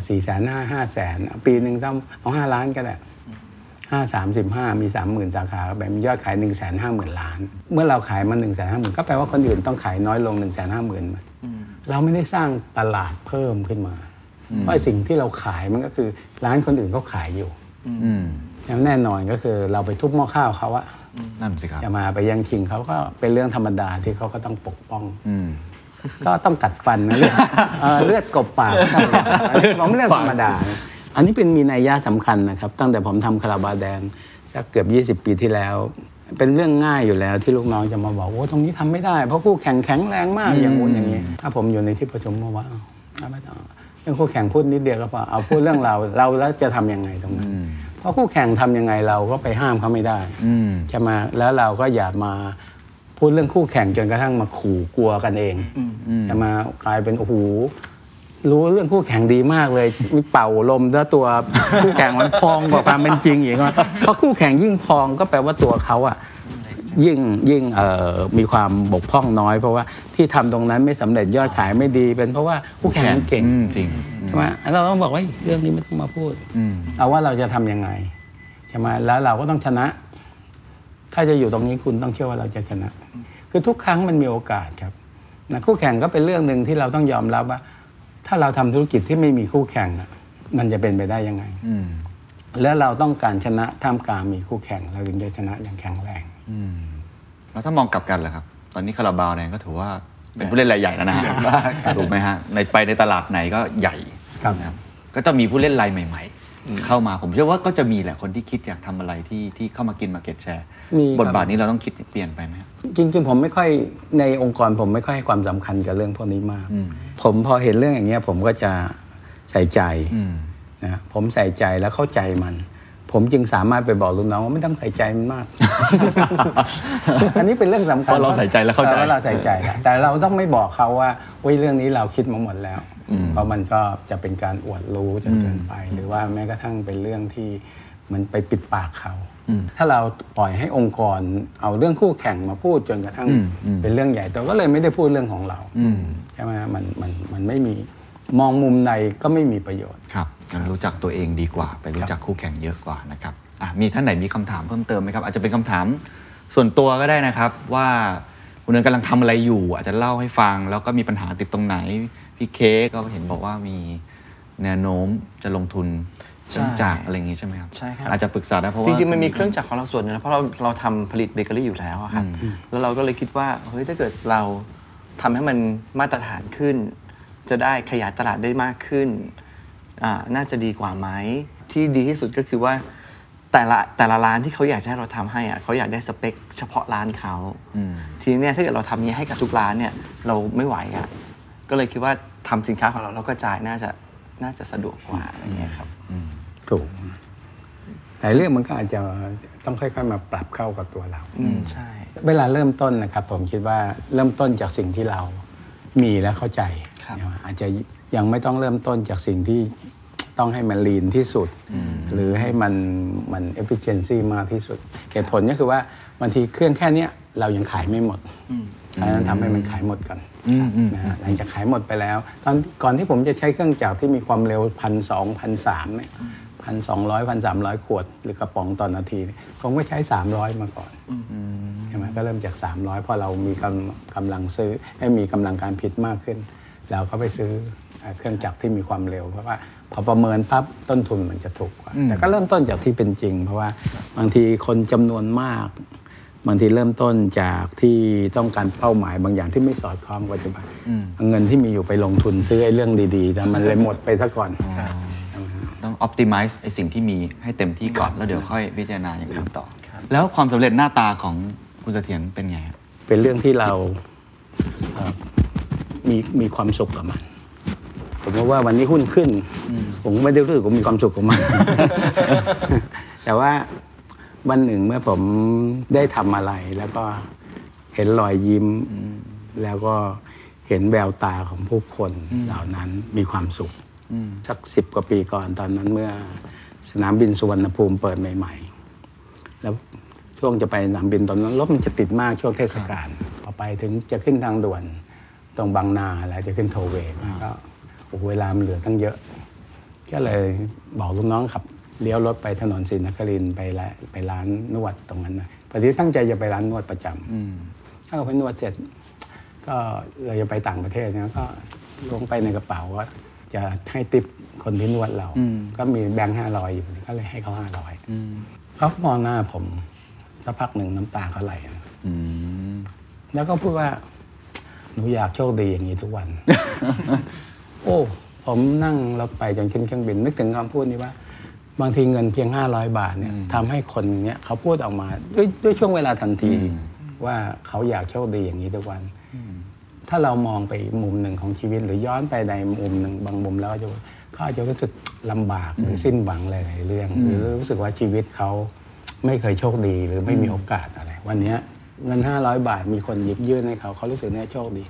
สี่แสนห้าห้าแสนปีหนึ่งต้องเอาห้าล้านก็ได้ห้าสามสิบห้ามีสามหมื่นสาขาก็แบบมียอดขายหนึ่งแสนห้าหมื่นล้าน เมื่อเราขายมาหนึ่งแสนห้าหมื่นก็แปลว่าคนอื่นต้องขายน้อยลงหนึ่งแสนห้าหมื่นเราไม่ได้สร้างตลาดเพิ่มขึ้นมา เพราะไอ้สิ่งที่เราขายมันก็คือร้านคนอื่นเขาขายอยู่อืมแล้วแน่นอนก็คือเราไปทุบหม้อข้าวเขาอะ นั่นสิครับจะมาไปแย่งชิงเขาก็เป็นเรื่องธรรมดาที่เขาก็ต้องปกป้องอืมก็ต้องกัดฟันนะเลือดเอ่อเลือดกบปากผมเรื่องธรรมดานะอันนี้เป็นมีนัยยะสำคัญนะครับ ตั้งแต่ผมทำคาราบาแดงสักเกือบ 20 ปีที่แล้ว เป็นเรื่องง่ายอยู่แล้วที่ลูกน้องจะมาบอกโอ้ตรงนี้ทำไม่ได้ เพราะคู่แข่งแข็งแรงมากอย่างงู้นอย่างนี้ ถ้าผมอยู่ในที่ประชุมมาว่าอ้าวเอาไม่ต้องเรื่องคู่แข่งพูดนิดเดียวก็พอเอาพูดเรื่องเราเราแล้วจะทำยังไงตรงนั้นอืมเพ ราะคู่แข่งทำยังไงเราก็ไปห้ามเขาไม่ได้อืมใช่ไหมแล้วเราก็อย่ามาพูดเรื่องคู่แข่งจนกระทั่งมาขู่กลัวกันเองอืมจะมากลายเป็นโอ้โหรู้เรื่องคู่แข่งดีมากเลยมีเป่าลมแล้วตัวคู่แข่งมันพองกว่าความเป็นจริงอีกว่าเพราะคู่แข่งยิ่งพองก็แปลว่าตัวเขาอะ ยิ่งยิ่งเอ่อมีความบกพร่องน้อย เพราะว่าที่ทำตรงนั้นไม่สำเร็จยอดขายไม่ดี เป็นเพราะว่าคู่แข่งมันเก่งอืมจริงใช่ไหมเราต้องบอกว่าเรื่องนี้ไม่ต้องมาพูดอืมเอาว่าเราจะทำยังไงใช่ไหมแล้วเราก็ต้องชนะ ถ้าจะอยู่ตรงนี้คุณต้องเชื่อว่าเราจะชนะ คือทุกครั้งมันมีโอกาสครับนะคู่แข่งก็เป็นเรื่องหนึ่งที่เราต้องยอมรับว่า ถ้าเราทำธุรกิจที่ไม่มีคู่แข่งอะมันจะเป็นไปได้ยังไงอืมแล้วเราต้องการชนะท่ามกลางมีคู่แข่ง เราถึงจะชนะอย่างแข็งแรง อืม แล้วถ้ามองกลับกันล่ะครับ ตอนนี้คาราบาวแดงก็ถือว่าเป็นผู้เล่นรายใหญ่แล้วนะฮะถูกไหมฮะในไปในตลาดไหนก็ใหญ่ครับนะก็จะมีผู้เล่นรายใหม่ ๆ เข้ามาผมเชื่อว่าก็จะมีแหละคนที่คิดอยากทำอะไรที่ที่เข้ามากินมาเก็ตแชร์มีครับบทบาทนี้เราต้องคิดเปลี่ยนไปไหมครับจริงๆผมไม่ค่อยในองค์กรผมไม่ค่อยให้ความสำคัญกับเรื่องพวกนี้มากอืมผมพอเห็นเรื่องอย่างเงี้ยผมก็จะใส่ใจอืมนะผมใส่ใจแล้วเข้าใจมัน ผมจึงสามารถไปบอกลูกน้องว่าไม่ต้องใส่ใจมันมาก อันนี้เป็นเรื่องสำคัญเพราะเราใส่ใจและเข้าใจออเราใส่ใจแล้วแต่เราต้องไม่บอกเขาว่าเว้ยเรื่องนี้เราคิดมาหมดแล้วเพราะมันก็จะเป็นการอวดรู้จนเกินไป หรือว่าแม้กระทั่งเป็นเรื่องที่มันไปปิดปากเขาถ้าเราปล่อยให้องค์กรเอาเรื่องคู่แข่งมาพูดจนกระทั่งอืมอืม เป็นเรื่องใหญ่โตัวก็เลยไม่ได้พูดเรื่องของเรา อืมใช่ไหมฮะมันมันมันไม่มีมองมุมในก็ไม่มีประโยชน์ ครับงั้น รู้จักตัวเองดีกว่า ไปรู้จักคู่แข่งเยอะกว่านะครับอะมีท่านไหนมีคำถามเพิ่มเติมไหมครับ อาจจะเป็นคำถามส่วนตัวก็ได้นะครับ ว่าคุณเอิญกำลังทำอะไรอยู่ อาจจะเล่าให้ฟัง แล้วก็มีปัญหาติดตรงไหนพี่เค้กก็เห็นบอกว่ามีแนวโน้มจะลงทุนใช่เครื่องจักรอะไรอย่างงี้ใช่ไหมครับใช่ครับอาจจะปรึกษาได้เพราะว่าจริงๆมันมีเครื่องจักรของเราส่วนหนึงนะเพราะเราเราทำผลิตเบเกอรี่อยู่แล้วอะครับอืมแล้วเราก็เลยคิดว่าเฮ้ยถ้าเกิดเราทำให้มันมาตรฐานขึ้น จะได้ขยายตลาดได้มากขึ้นอ่า น่าจะดีกว่าไหมที่ดีที่สุดก็คือว่าแต่ละแต่ละร้านที่เขาอยากจะให้เราทำให้อะเขาอยากได้สเปค เฉพาะร้านเขาอืมทีนี้เนี่ยถ้าเกิดเราทำนี้ให้กับทุกร้านเนี่ยเราไม่ไหวอะก็เลยคิดว่าทำสินค้าของเราแล้วก็จ่ายน่าจะน่าจะสะดวกกว่าอะไรเงี้ยครับถูกแต่เรื่องมันก็อาจจะต้องค่อยๆมาปรับเข้ากับตัวเราอืมใช่ เวลาเริ่มต้นนะครับ ผมคิดว่าเริ่มต้นจากสิ่งที่เรามีและเข้าใจครับอาจจะ ยังไม่ต้องเริ่มต้นจากสิ่งที่ต้องให้มันลีนที่สุด หรือให้มันมัน efficiency มากที่สุดเหตุผลก็คือว่าบางทีเครื่องแค่เนี้ยเรายังขายไม่หมดเพราะฉะนั้นทำให้มันขายหมดก่อนอืมอืมนะฮะหลังจากขายหมดไปแล้ว ตอนก่อนที่ผมจะใช้เครื่องจักรที่มีความเร็วพันสองพันสามเนี่ยพันสองร้อยพันสามร้อยขวด หรือกระป๋องต่อนนาทีเนี่ยผมก็ใช้สามร้อยมาก่อนใช่ไหมก็เริ่มจาก300พอเรามีกำกำลังซื้อให้มีกำลังการผลิตมากขึ้น เราก็ไปซื้อ เอ่อเครื่องจักรที่มีความเร็ว เพราะว่าพอประเมินปั๊บต้นทุนมันจะถูกกว่า แต่ก็เริ่มต้นจากที่เป็นจริง เพราะว่าบางทีคนจำนวนมากบางทีเริ่มต้นจากที่ต้องการเป้าหมายบางอย่างที่ไม่สอดคล้องปัจจุบันเอาเงินที่มีอยู่ไปลงทุนซื้อไอ้เรื่องดีๆแต่มันเลยหมดไปซะก่อนต้อง optimize ไอสิ่งที่มีให้เต็มที่ก่อนแล้วเดี๋ยวค่อยพิจารณาอย่างอื่นต่อ แล้วความสำเร็จหน้าตาของคุณเสถียรเป็นไงครับเป็นเรื่องที่เราเอ่อมีมีความสุขกับมัน ผมว่าวันนี้หุ้นขึ้น ผมไม่ได้รู้สึกว่ามีความสุขกับมัน แต่ว่าวันหนึ่งเมื่อผมได้ทำอะไร แล้วก็เห็นรอยยิ้ม แล้วก็เห็นแววตาของผู้คนเหล่านั้นมีความสุขสักสิบกว่าปีก่อนตอนนั้นเมื่อสนามบินสุวรรณภูมิเปิดใหม่ ๆ แล้วช่วงจะไปสนามบินตอนนั้นรถมันจะติดมากช่วงเทศกาลพอไปถึงจะขึ้นทางด่วนตรงบางนาแล้วจะขึ้นโทเวย์ก็ โอ้โหเวลามันเหลือตั้งเยอะ ก็เลยบอกลูกน้องขับเลี้ยวรถไปถนนศรีนครินทร์ไปละไปร้านนวดตรงนั้นนะพอดีตั้งใจจะไปร้านนวดประจำถ้าเราไปนวดเสร็จ ก็เราจะไปต่างประเทศนะก็ลงไปในกระเป๋าว่าจะให้ติปคนที่นวดเรา ก็มีแบงค์ห้าร้อยอยู่ ก็เลยให้เขาห้าร้อยเขามองหน้าผมสักพักหนึ่งน้ำตาเขาไหลนะอืมแล้วก็พูดว่า หนูอยากโชคดีอย่างนี้ทุกวัน โอ้ ผมนั่งรถไปจนขึ้นเครื่องบิน นึกถึงคำพูดนี้ว่า บางทีเงินเพียง 500 บาทเนี่ยทำให้คนเนี้ยเขาพูดออกมาด้วยด้วยช่วงเวลาทันที ว่าเขาอยากโชคดีอย่างนี้ทุกวัน ถ้าเรามองไปอีกมุมหนึ่งของชีวิต หรือย้อนไปในมุมหนึ่งบางมุมแล้วก็จะเขาอาจจะรู้สึกลำบากหรือสิ้นหวังหลายๆเรื่อง หรือรู้สึกว่าชีวิตเขาไม่เคยโชคดีหรือไม่มีโอกาสอะไร วันเนี้ยเงิน 500 บาทมีคนหยิบยื่นให้เขาเขารู้สึกเนี่ยโชคดี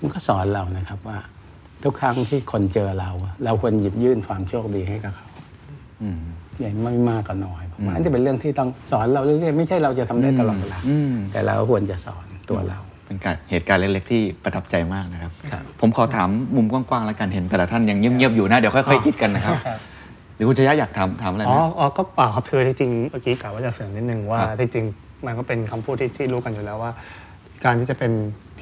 มันก็สอนเรานะครับว่า ทุกครั้งที่คนเจอเรา เราควรหยิบยื่นความโชคดีให้กับเขาอืมใหญ่ไม่มากก็น้อยผมว่าอันนี้เป็นเรื่องที่ต้องสอนเราเรื่อยๆไม่ใช่เราจะทำได้ตลอดเวลาอืมแต่เราควรจะสอนตัวเรา เป็นการเหตุการณ์เล็กๆที่ประทับใจมากนะครับ ผมขอถามมุมกว้างๆแล้วกันเห็นแต่ละท่านยังเงียบๆอยู่นะเดี๋ยวค่อยๆคิดกันนะครับหรือคุณชยะอยากถามถามอะไรอ๋อนะอ๋อก็เปล่าครับคือที่จริงเมื่อกี้กล่าวว่าจะเสริมนิดนึงว่าครับที่จริงมันก็เป็นคำพูดที่ที่รู้กันอยู่แล้วว่า การที่จะเป็น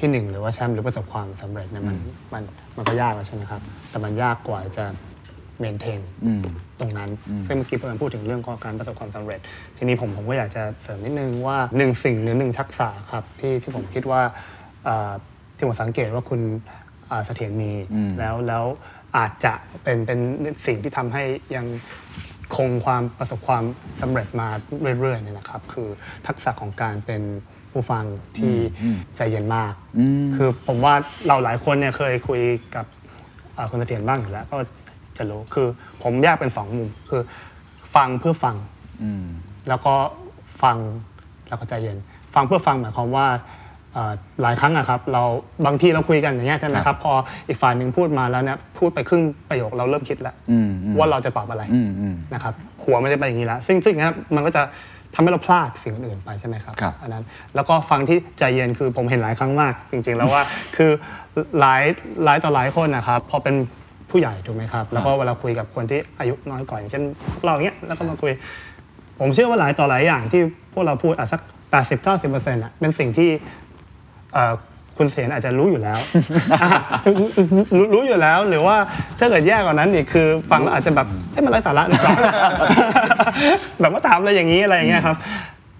ที่หนึ่งหรือว่าแชมป์หรือประสบความสำเร็จเนี่ยมันมันมันก็ยากแล้วใช่ไหมครับ แต่มันยากกว่าจะเมนเทนอืม ตรงนั้น ซึ่งเมื่อกี้เพื่อนพูดถึงเรื่องของการประสบความสำเร็จ ทีนี้ผมผมก็อยากจะเสริมนิดนึงว่าหนึ่งสิ่งหรือหนึ่งทักษะครับที่ที่ผมคิดว่าเอ่อที่ผมสังเกตว่าคุณอ่าเสถียรมีอืมแล้วแล้วอาจจะเป็นเป็นสิ่งที่ทำให้ยังคงความประสบความสำเร็จมาเรื่อยๆเนี่ยนะครับ คือทักษะของการเป็น ผู้ฟังที่ใจเย็นมาก คือผมว่าเราหลายคนเนี่ยเคยคุยกับเอ่อคุณเสถียรบ้างอยู่แล้ว ก็จะรู้คือผมแยกเป็นสองมุมคือฟังเพื่อฟังแล้วก็ฟังแล้วก็ใจเย็น ฟังเพื่อฟังหมายความว่าเอ่อหลายครั้งอะครับเราบางทีเราคุยกันอย่างเงี้ยใช่ไหมครับ พออีกฝ่ายหนึ่งพูดมาแล้วเนี่ยพูดไปครึ่งประโยคเราเริ่มคิดแล้วอืมอืมว่าเราจะตอบอะไรอืมอืมนะครับหัวมันจะไปอย่างนี้แล้วซึ่งซึ่งอย่างนั้นมันก็จะ ทำให้เราพลาดสิ่งอื่นๆไปใช่ไหมครับครับอันนั้นแล้วก็ฟังที่ใจเย็นคือผมเห็นหลายครั้งมากจริง ๆ แล้วว่าคือหลายหลายต่อหลายคนนะครับพอเป็นผู้ใหญ่ถูกไหมครับแล้วก็เวลาคุยกับคนที่อายุน้อยกว่าอย่างเช่นพวกเราอย่างเงี้ยแล้วก็มาคุย ผมเชื่อว่าหลายต่อหลายอย่างที่พวกเราพูดอะสัก 80 90เปอร์เซ็นต์อะเป็นสิ่งที่เอ่อ คุณเสียนอาจจะรู้อยู่แล้วรู้รู้อยู่แล้วหรือว่าถ้าเกิดแย่กว่านั้นอีกคือฟังแล้วอาจจะแบบเอ้ยมันไร้สาระหรือเปล่าแบบว่าถามอะไรอย่างนี้อะไรอย่างเงี้ยครับ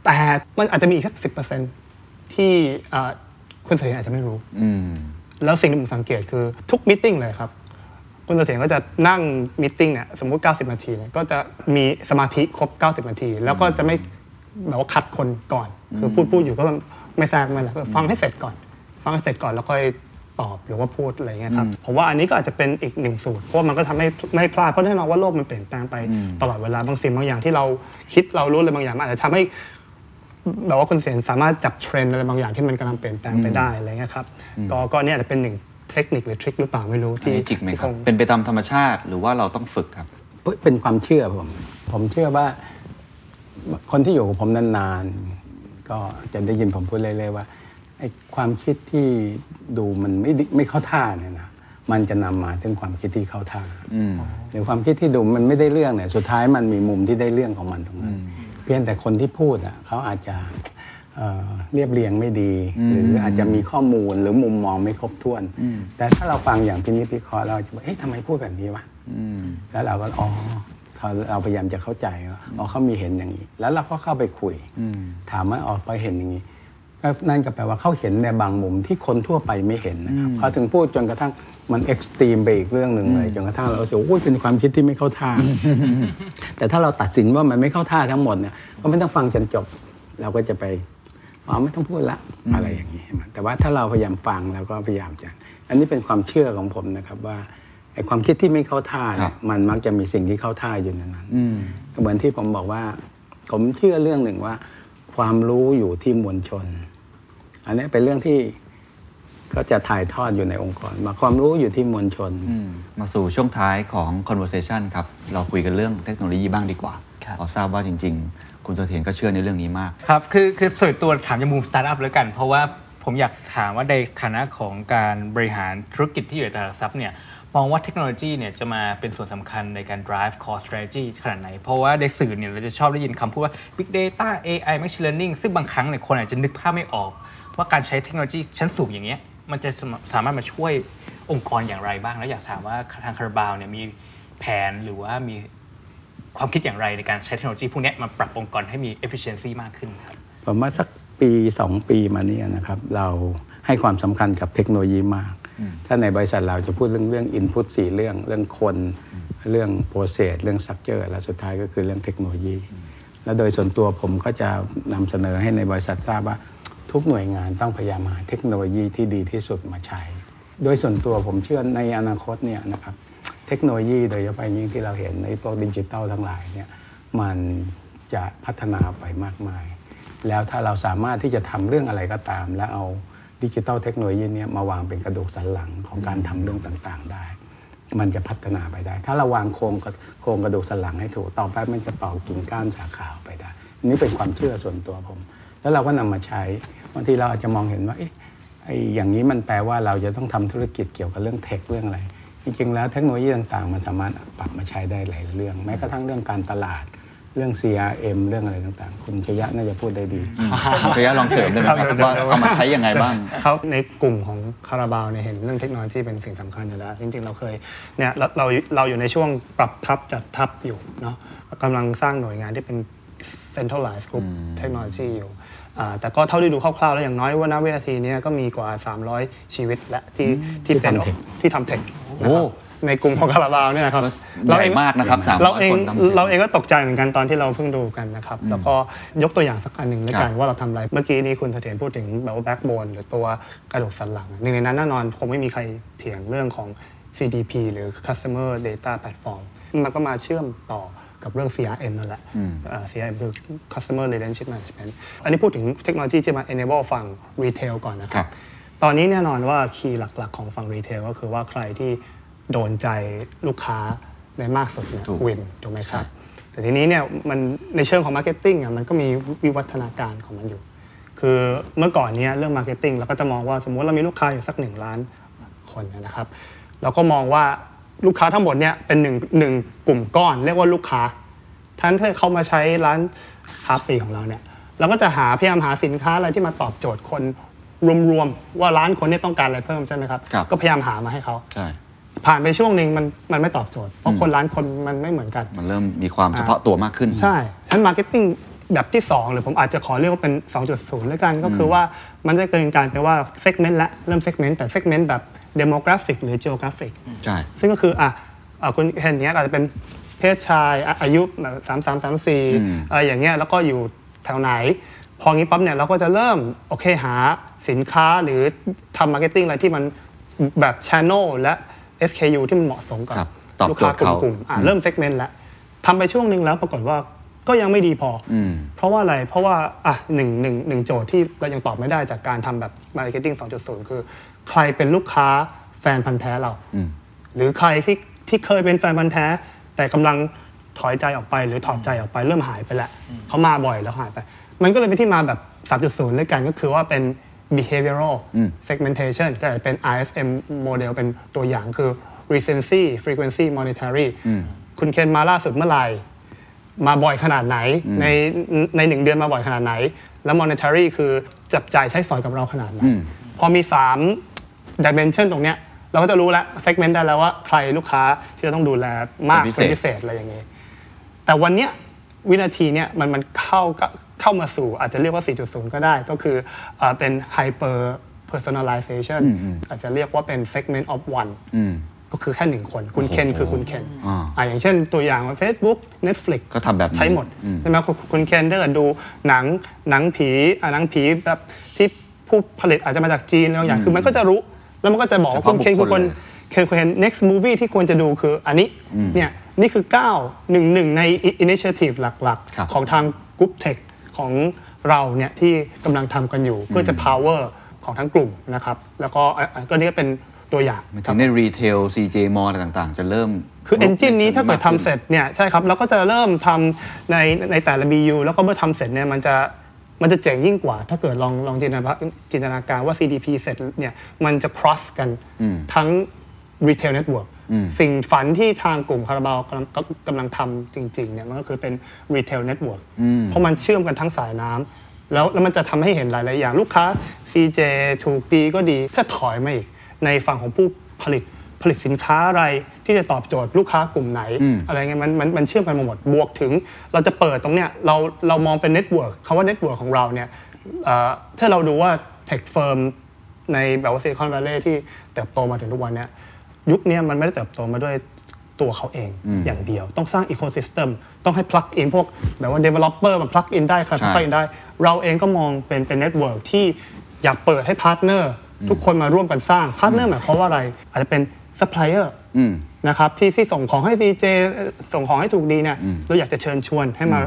แต่มันอาจจะมีอีกสักสิบเปอร์เซ็นต์ที่เอ่อคุณเสถียรอาจจะไม่รู้อืมแล้วสิ่งที่ผมสังเกตคือทุกมิ팅เลยครับคุณเสถียรก็จะนั่งมิ팅เนี่ยสมมุติ 90 นาทีเนี่ยก็จะมีสมาธิครบ 90 นาที แล้วก็จะไม่แบบว่าคัดคนก่อน คือพูดพูดอยู่ก็ไม่แทรกไม่อะไรก็ฟังให้เสร็จก่อน ฟังให้เสร็จก่อนแล้วค่อยตอบหรือว่าพูดอะไรเงี้ยครับผมว่าอันนี้ก็อาจจะเป็นอีกหนึ่งสูตรเพราะว่ามันก็ทำให้ไม่พลาดเพราะแน่นอนว่าโลกมันเปลี่ยนแปลงไปตลอดเวลาบางสิ่งบางอย่างที่เราคิดเรารู้เลยบางอย่างมันอาจจะทำให้แบบว่าคุณเสียนสามารถจับเทรนด์อะไรบางอย่างที่มันกำลังเปลี่ยนแปลงไปได้อะไรเงี้ยครับก็ก็เนี่ยอาจจะเป็นหนึ่งเทคนิคหรือทริคหรือเปล่าไม่รู้อันที่นี้จริงไหมครับที่งเป็นไปตามธรรมชาติหรือว่าเราต้องฝึกครับ เป็นความเชื่อผม ผมเชื่อว่า คนที่อยู่กับผมนานๆก็จะได้ยินผมพูดเรื่อยๆว่า ไอ้ความคิดที่ดูมันไม่ดิไม่เข้าท่าเนี่ยนะมันจะนำมาถึงความคิดที่เข้าท่าอืม หรือความคิดที่ดูมันไม่ได้เรื่องเนี่ยสุดท้ายมันมีมุมที่ได้เรื่องของมันตรงนั้น เพียงแต่คนที่พูดอะเขาอาจจะเอ่อเรียบเรียงไม่ดี หรืออาจจะมีข้อมูลหรือมุมมองไม่ครบถ้วน แต่ถ้าเราฟังอย่างพินิจพิเคราะห์เราจะบอกเอ๊ะทำไมพูดแบบนี้วะ อืม แล้วเราก็อ๋อเขาเราพยายามจะเข้าใจว่าอ๋อเขามีเห็นอย่างนี้ แล้วเราก็เข้าไปคุย ถามว่าอ๋อไปเห็นอย่างนี้ก็ นั่นก็แปลว่าเขาเห็นในบางมุมที่คนทั่วไปไม่เห็นนะครับเขาถึงพูดจนกระทั่งมันเอ็กซ์ตรีมไปอีกเรื่องหนึ่งเลยจนกระทั่งเรารู้สึกว่าโอ้ยเป็นความคิดที่ไม่เข้าท่า แต่ถ้าเราตัดสินว่ามันไม่เข้าท่าทั้งหมดเนี่ยก็ไม่ต้องฟังจนจบ เราก็จะไปอ๋อไม่ต้องพูดละอะไรอย่างนี้ใช่ไหมแต่ว่าถ้าเราพยายามฟังแล้วก็พยายามจะอันนี้เป็นความเชื่อของผมนะครับว่าไอ้ความคิดที่ไม่เข้าท่าเนี่ครัยบมันมักจะมีสิ่งที่เข้าท่าอยู่ในนั้นอืมก็เหมือนที่ผมบอกว่า ผมเชื่อเรื่องหนึ่งว่า ความรู้อยู่ที่มวลชน อันนี้เป็นเรื่องที่ก็จะถ่ายทอดอยู่ในองค์กร มาความรู้อยู่ที่มวลชนอืมมาสู่ช่วงท้ายของ conversation ครับ เราคุยกันเรื่องเทคโนโลยีบ้างดีกว่าครับเราทราบว่าจริง ๆ คุณเสถียรก็เชื่อในเรื่องนี้มาก ครับ คือคือส่วนตัวถามจากมุมสตาร์ทอัพแล้วกัน เพราะว่าผมอยากถามว่าในฐานะของการบริหารธุรกิจที่อยู่ในตลาดหลักทรัพย์เนี่ยมองว่าเทคโนโลยีเนี่ยจะมาเป็นส่วนสำคัญในการ drive cost strategy ขนาดไหน เพราะว่าในสื่อเนี่ยเราจะชอบได้ยินคำพูดว่า big data AI machine learning ซึ่งบางครั้งเนี่ยคนอาจจะนึกภาพไม่ออก ว่าการใช้เทคโนโลยีชั้นสูงอย่างเงี้ยมันจะสามสามารถมาช่วยองค์กรอย่างไรบ้าง แล้วอยากถามว่าทางคาราบาวเนี่ยมีแผนหรือว่ามีความคิดอย่างไรในการใช้เทคโนโลยีพวกเนี้ยมาปรับองค์กรให้มี efficiency มากขึ้นครับผมว่าสักปีสองปีมาเนี้นะครับ เราให้ความสำคัญกับเทคโนโลยีมาก ถ้าในบริษัทเราจะพูดเรื่องเรื่อง input สี่เรื่องเรื่องคน เรื่อง process เรื่อง structure และสุดท้ายก็คือเรื่องเทคโนโลยี และโดยส่วนตัวผมก็จะนำเสนอให้ในบริษัททราบว่า ทุกหน่วยงานต้องพยายามหาเทคโนโลยีที่ดีที่สุดมาใช้ โดยส่วนตัวผมเชื่อในอนาคตเนี่ยนะครับเทคโนโลยีโดยเฉพาะอย่างยิ่งที่เราเห็นในพวกดิจิตอลทั้งหลายเนี่ยมันจะพัฒนาไปมากมาย แล้วถ้าเราสามารถที่จะทำเรื่องอะไรก็ตาม แล้วเอาดิจิตอลเทคโนโลยีเนี้ยมาวางเป็นกระดูกสันหลังของการทำเรื่องต่างๆได้ มันจะพัฒนาไปได้ ถ้าเราวางโครงโครงกระดูกสันหลังให้ถูกต่อไปมันจะเป่ากิ่งก้านสาขาไปได้นี่เป็นความเชื่อส่วนตัวผม แล้วเราก็นำมาใช้ บางทีเราอาจจะมองเห็นว่าเอ๊ะไอ้อย่างนี้มันแปลว่าเราจะต้องทำธุรกิจเกี่ยวกับเรื่องเทคเรื่องอะไร จริงๆแล้วเทคโนโลยีต่างๆ มันสามารถปรับมาใช้ได้หลายเรื่อง แม้กระทั่งเรื่องการตลาดเรื่อง CRM เรื่องอะไรต่างๆ คุณชยะน่าจะพูดได้ดีขออนุญาตลองเสริมได้ไหมครับว่าเอามาใช้ยังไงบ้างเขาในกลุ่มของคาราบาวเนี่ยเห็นเรื่องเทคโนโลยีเป็นสิ่งสำคัญอยู่แล้ว จริงๆ เราเคยเนี่ยเราเราเราอยู่ในช่วงปรับทับจัดทับอยู่เนาะกำลังสร้างหน่วยงานที่เป็น centralized group technology อยู่อ่า แต่ก็เท่าที่ดูคร่าวๆ แล้วอย่างน้อยว่าณวินาทีเนี้ก็มีกว่า 300 ชีวิตและที่ที่เป็นที่ทำ tech ที่ทำเทคนะครับโอ้ในกลุ่มของคาราบาวเนี่ยนะครับใหญ่มากนะครับ300เราเองคนทำเพลงเราเองก็ตกใจเหมือนกันตอนที่เราเพิ่งดูกันนะครับ แล้วก็ยกตัวอย่างสักอันหนึ่งในครัการบว่าเราทำอะไร เมื่อกี้นี้คุณเสถียรพูดถึงแบบว่าแบ็กโบนหรือตัวกระดูกสันหลังหนึ่งในนั้นแน่นอนคงไม่มีใครเถียงเรื่องของ CDP หรือ Customer Data Platform มันก็มาเชื่อมต่อ กับเรื่อง CRM นั่นแหละเอ่อ CRM คือ Customer Relationship Management อันนี้พูดถึงเทคโนโลยีที่มา enable ฝั่ง retail ก่อนนะครับ ครับตอนนี้แน่นอนว่า key หลัก ๆ ของฝั่ง retail ก็คือว่าใครที่โดนใจลูกค้าได้มากสุดเนี่ยถูก win ถูกไหมครับใช่แต่ทีนี้เนี่ยมันในเชิงของ marketing อะมันก็มีวิวัฒนาการของมันอยู่ คือเมื่อก่อนเนี้ยเรื่อง marketing เราก็จะมองว่าสมมติเรามีลูกค้าอยู่สักหนึ่งล้านคนนะครับเราก็มองว่า ลูกค้าทั้งหมดเนี่ยเป็นหนึ่งหนึ่งกลุ่มก้อน เรียกว่าลูกค้าล้านคนเขามาใช้ร้านค้าปลีกของเราเนี่ยเราก็จะหาพยายามหาสินค้าอะไรที่มาตอบโจทย์คนรวมๆว่าล้านคนเนี้ยต้องการอะไรเพิ่มใช่ไหมครับครับก็พยายามหามาให้เขาใช่ผ่านไปช่วงหนึ่งมันมันไม่ตอบโจทย์เพราะคนล้านคนมันไม่เหมือนกัน มันเริ่มมีความเฉพาะตัวมากขึ้น ใช่ขั้น marketing แบบที่ 2 หรือผมอาจจะขอเรียกว่าเป็น 2.0 แล้วกันก็คือว่ามันจะเกิดการไปว่าเซกเมนต์ละเริ่มเซกเมนต์แต่เซกเมนต์แบบเดโมกราฟิกหรือ g e o g r a p h i c ใช่ซึ่งก็คืออะอะคุณเห็นเนี้ยอาจจะเป็นเพศชายอะอายุแบบสามสามสามสี่อะไรอย่างเงี้ยแล้วก็อยู่แถวไหน พองี้ปั๊บเนี่ยเราก็จะเริ่มโอเคหาสินค้าหรือทำ marketing อะไรที่มันแบบช n น e l และ SKU ที่มันเหมาะสมกับครับตอบลูกโจค้าทย์เขากลุ่มๆอะเริ่มเซกเมนต์แล้วทำไปช่วงหนึ่งแล้วปรากฏว่า ก็ยังไม่ดีพออมเพราะว่าอะไร เพราะว่าอะหนึ่งหนึ่งหนึ่งโจทย์ที่เรายังตอบไม่ได้จากการทำแบบ Marketing 2.0 คือ ใครเป็นลูกค้าแฟนพันธ์แท้เรา หรือใครที่ที่เคยเป็นแฟนพันธ์แท้ แต่กำลังถอยใจออกไป หรือถอดใจออกไปเริ่มหายไปแล้วเขามาบ่อยแล้วหายไป มันก็เลยเป็นที่มาแบบ 3.0ด้วยกันก็คือว่าเป็น behavioral segmentation ก็อาจจะเป็น RFM model เป็นตัวอย่างคือ recency frequency monetary คุณเคนมาล่าสุดเมื่อไหร่ มาบ่อยขนาดไหน ในในหนึ่งเดือนมาบ่อยขนาดไหน แล้ว monetary คือจับจ่ายใช้สอยกับเราขนาดไหน พอมี 3 dimension ตรงเนี้ยเราก็จะรู้แล้ว segment ได้แล้วว่าใครลูกค้าที่เราต้องดูแลมากเป็นพิเศษเป็นพิเศษอะไรอย่างเงี้ยแต่วันเนี้ยวินาทีเนี้ยมันมันเข้าก็เข้ามาสู่อาจจะเรียกว่า 4.0 ก็ได้ก็คือเอ่อเป็น hyper personalization อาจจะเรียกว่าเป็น segment of one ก็คือแค่หนึ่งคน คุณเคนคือคุณเคนอ่าอ่าอย่างเช่นตัวอย่างว่า Facebook Netflix ก็ทำแบบนี้ใช้หมดใช่ไหมคุณคุณเคนถ้าเกิดดูหนังหนังผีอะหนังผีแบบที่ผู้ผลิตอาจจะมาจากจีนแล้วอย่างคือมันก็จะรู้ แล้วมันก็จะบอกว่าเฉพาะคุณเคนคือคนบุคคลเลยเคนคุณเคน next movie ที่ควรจะดูคืออันนี้เนี่ยนี่คือ9 1 1ใน initiative หลักครับๆของทาง Group Tech ของเราเนี่ยที่กำลังทำกันอยู่เพื่อจะ power ของทั้งกลุ่มนะครับ แล้วก็อะอะก็นี่ก็เป็น ตัวอย่างมันถึงในรีเทล CJ มอลอะไรต่างๆ จะเริ่ม คือ engine นี้ถ้าเกิดมขึ้นทำเสร็จเนี่ยใช่ครับเราก็จะเริ่มทำในในแต่ละ BU แล้วก็เมื่อทำเสร็จเนี่ยมันจะมันจะเจ๋งยิ่งกว่า ถ้าเกิดลองลองจินตนาจินตนาการว่า CDP เสร็จเนี่ยมันจะ cross กันทั้ง retail network ซึ่งฝั่งที่ทางกลุ่มคาราบาวกำลังกำลังทำจริงๆเนี่ยมันก็คือเป็น retail network เพราะมันเชื่อมกันทั้งสายน้ำแล้วแล้วมันจะทำให้เห็นหลาย ๆ อย่างลูกค้า CJ ถูกดีก็ดี ถ้าถอยมาอีก ในฝั่งของผู้ผลิตผลิตสินค้าอะไรที่จะตอบโจทย์ลูกค้ากลุ่มไหน อะไรเงี้ยมันมันมันเชื่อมกันมาหมดบวกถึง เราจะเปิดตรงเนี้ยเราเรามองเป็น network คำว่า network ของเราเนี่ยเอ่อถ้าเราดูว่า tech firm ในแบบว่าซิลิคอน v วล l ย์ที่เติบโตมาถึงทุกวันเนี้ยยุคเนี้ยมันไม่ได้เติบโตมาด้วยตัวเขาเองอย่างเดียว ต้องสร้างอีโค y ิสเต็มต้องให้ plug in พวกแบบว่า developer มัน plug in ได้ใครใช่ plug in ได้ เราเองก็มองเป็นเป็น network ที่อยากเปิดให้ partner ทุกคนมาร่วมกันสร้าง partner หมายความว่าอะไร อาจจะเป็นซัพพลายเออร์นะครับที่ที่ส่งของให้ CJ เอ่อส่งของให้ถูกดีเนี่ยเราอยากจะเชิญชวนให้มา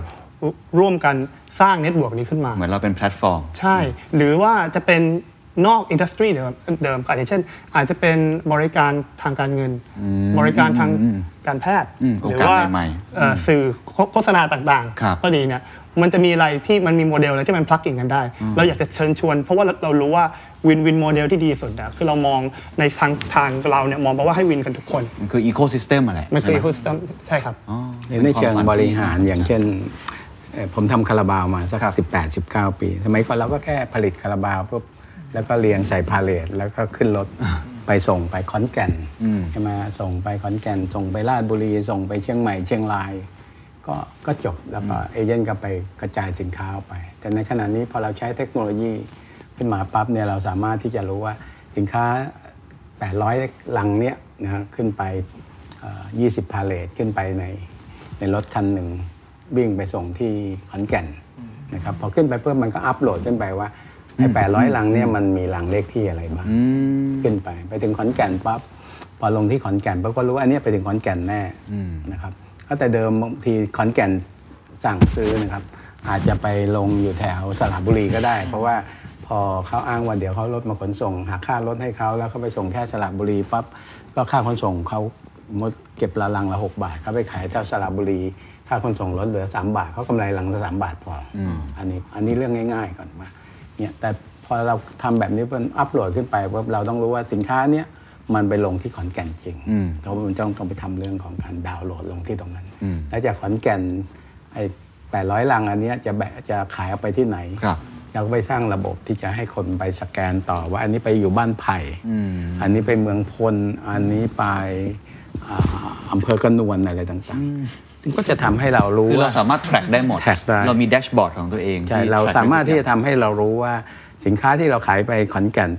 ร่วมกันสร้าง network นี้ขึ้นมา เหมือนเราเป็นแพลตฟอร์ม ใช่ หรือว่าจะเป็น นอก industry เดิมเดิมอาจจะเช่น อาจจะเป็นบริการทางการเงิน บริการทางการแพทย์อืมหรืโอกาสว่าใหม่เอ่อสื่อโฆโฆษณาต่างๆครับก็ดีเนี่ยมันจะมีอะไรที่มันมีโมเดลอะไรที่มัน plug in กันได้ เราอยากจะเชิญชวน เพราะว่าเราเรารู้ว่า win-win model ที่ดีสุดอะคือเรามองในทางทางเราเนี่ยมองไปว่าให้ win กันทุกคน มันคืออีโค y ิสเต็มอะไรมันคือใช่ไห ecosystem ใช่ครับอ๋อในเชิงป็นควมฝับที่ริหารอย่างเช่นเอ่อผมทำคาราบาวมาสักครับ18 19ปีสมัยก่อนเราก็แค่ผลิตคาราบาวปุ๊บ แล้วก็เรียงใส่พาเลทแล้วก็ขึ้นรถไปส่งไปขอนแก่นใช่ไหมส่งไปขอนแก่น ส่งไปราชบุรี ส่งไปเชียงใหม่เชียงราย ก็ก็จบแล้วก็เอเจนต์ก็ไปกระจายสินค้าออกไป แต่ในขณะนี้พอเราใช้เทคโนโลยีขึ้นมาปั๊บเนี่ยเราสามารถที่จะรู้ว่าสินค้า 800 ลังเนี้ยนะฮะขึ้นไปเอ่อ20 พาเลทขึ้นไปในในรถคันหนึ่งวิ่งไปส่งที่ขอนแก่นนะครับพอขึ้นไปเพิ่มมันก็อัปโหลดขึ้นไปว่า ไอ้800ลังเนี่ยมันมีลังเลขที่อะไรบ้างขึ้นไป ไปถึงขอนแก่นปั๊บพอลงที่ขอนแก่นปั๊บก็รู้ว่าอันเนี้ยไปถึงขอนแก่นแน่นะครับก็แต่เดิมบางทีขอนแก่นสั่งซื้อนะครับ อาจจะไปลงอยู่แถวสระบุรีก็ได้ เพราะว่าพอเขาอ้างว่าเดี๋ยวเขารถมาขนส่งหาค่ารถให้เขาแล้วเขาไปส่งแค่สระบุรีปั๊บก็ค่าขนส่งเขาหมดเก็บละลังละหกบาทเขาไปขายแถวสระบุรีค่าขนส่งลดเหลือสามบาทเขากำไรลังละสามบาทพอออันนี้อันนี้เรื่องง่าย ๆ ก่อนว่า เนี่ยแต่พอเราทำแบบนี้เป็นอัปโหลดขึ้นไปปุ๊บเราต้องรู้ว่าสินค้าเนี้ยมันไปลงที่ขอนแก่นจริงเพราะมันต้องต้องไปทำเรื่องของการดาวน์โหลดลงที่ตรงนั้น แล้วจากขอนแก่นไอ้แปดร้อยลังอันเนี้ยจะแบะจะขายออกไปที่ไหนครับเราก็ไปสร้างระบบที่จะให้คนไปสแกนต่อว่า อันนี้ไปอยู่บ้านไผ่อันนี้ไปเมืองพล อันนี้ไป อ่าอำเภอกระนวนอะไรต่างๆ ซึ่งก็จะทำให้เรารู้คือเราว่าสามารถ track ได้หมด track ได้เรามีแดชบอร์ดของตัวเองใช่ที่เรา track สามารถที่ได้จะทำให้เรารู้ว่าสินค้าที่เราขายไปขอนแก่น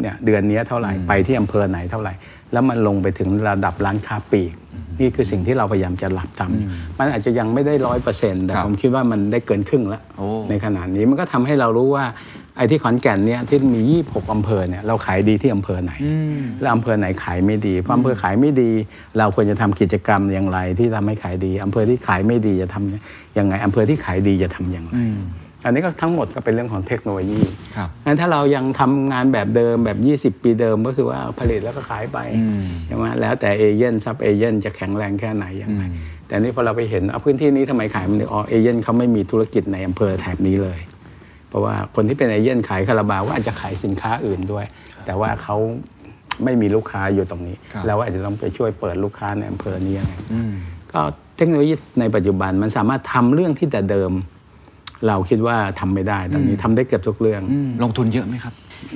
เนี่ยเดือนนี้เท่าไหร่ไปที่อำเภอไหนเท่าไหร่ แล้วมันลงไปถึงระดับร้านค้าปลีก นี่คือสิ่งที่เราพยายามจะหลับทำมันอาจจะยังไม่ได้ร้อยเปอร์เซ็นต์แต่ครับผมคิดว่ามันได้เกินครึ่งแล้วโอ้ในขณะนี้มันก็ทำให้เรารู้ว่า ไอ้ที่ขอนแก่นเนี่ยที่มี 26 อำเภอเนี่ยเราขายดีที่อำเภอไหน แล้วอำเภอไหนขายไม่ดีเพราะอำเภอขายไม่ดี เราควรจะทำกิจกรรมอย่างไร ที่ทำให้ขายดีอำเภอที่ขายไม่ดีจะทำยังไงอำเภอที่ขายดีจะทำอย่างไรอันนี้ก็ทั้งหมดก็เป็นเรื่องของเทคโนโลยีครับงั้นถ้าเรายังทำงานแบบเดิมแบบ 20 ปีเดิมก็คือว่าผลิตแล้วก็ขายไปใช่ไหมแล้วแต่เอเย่นซับเอเย่นจะแข็งแรงแค่ไหนยังไงแต่นี่พอเราไปเห็นเอาพื้นที่นี้ทำไมขายมันถึงอ๋อเอเย่นเขาไม่มีธุรกิจในอำเภอแถบนี้เลย เพราะว่าคนที่เป็นเอเย่นขายคาราบาวก็อาจจะขายสินค้าอื่นด้วย แต่ว่าเขาไม่มีลูกค้าอยู่ตรงนี้ครับเราอาจจะต้องไปช่วยเปิดลูกค้าในอำเภอนี้ยังไงก็เทคโนโลยีในปัจจุบันมันสามารถทำเรื่องที่แต่เดิม เราคิดว่าทำไม่ได้ตอนนี้ทำได้เกือบทุกเรื่อง ลงทุนเยอะไหมครับ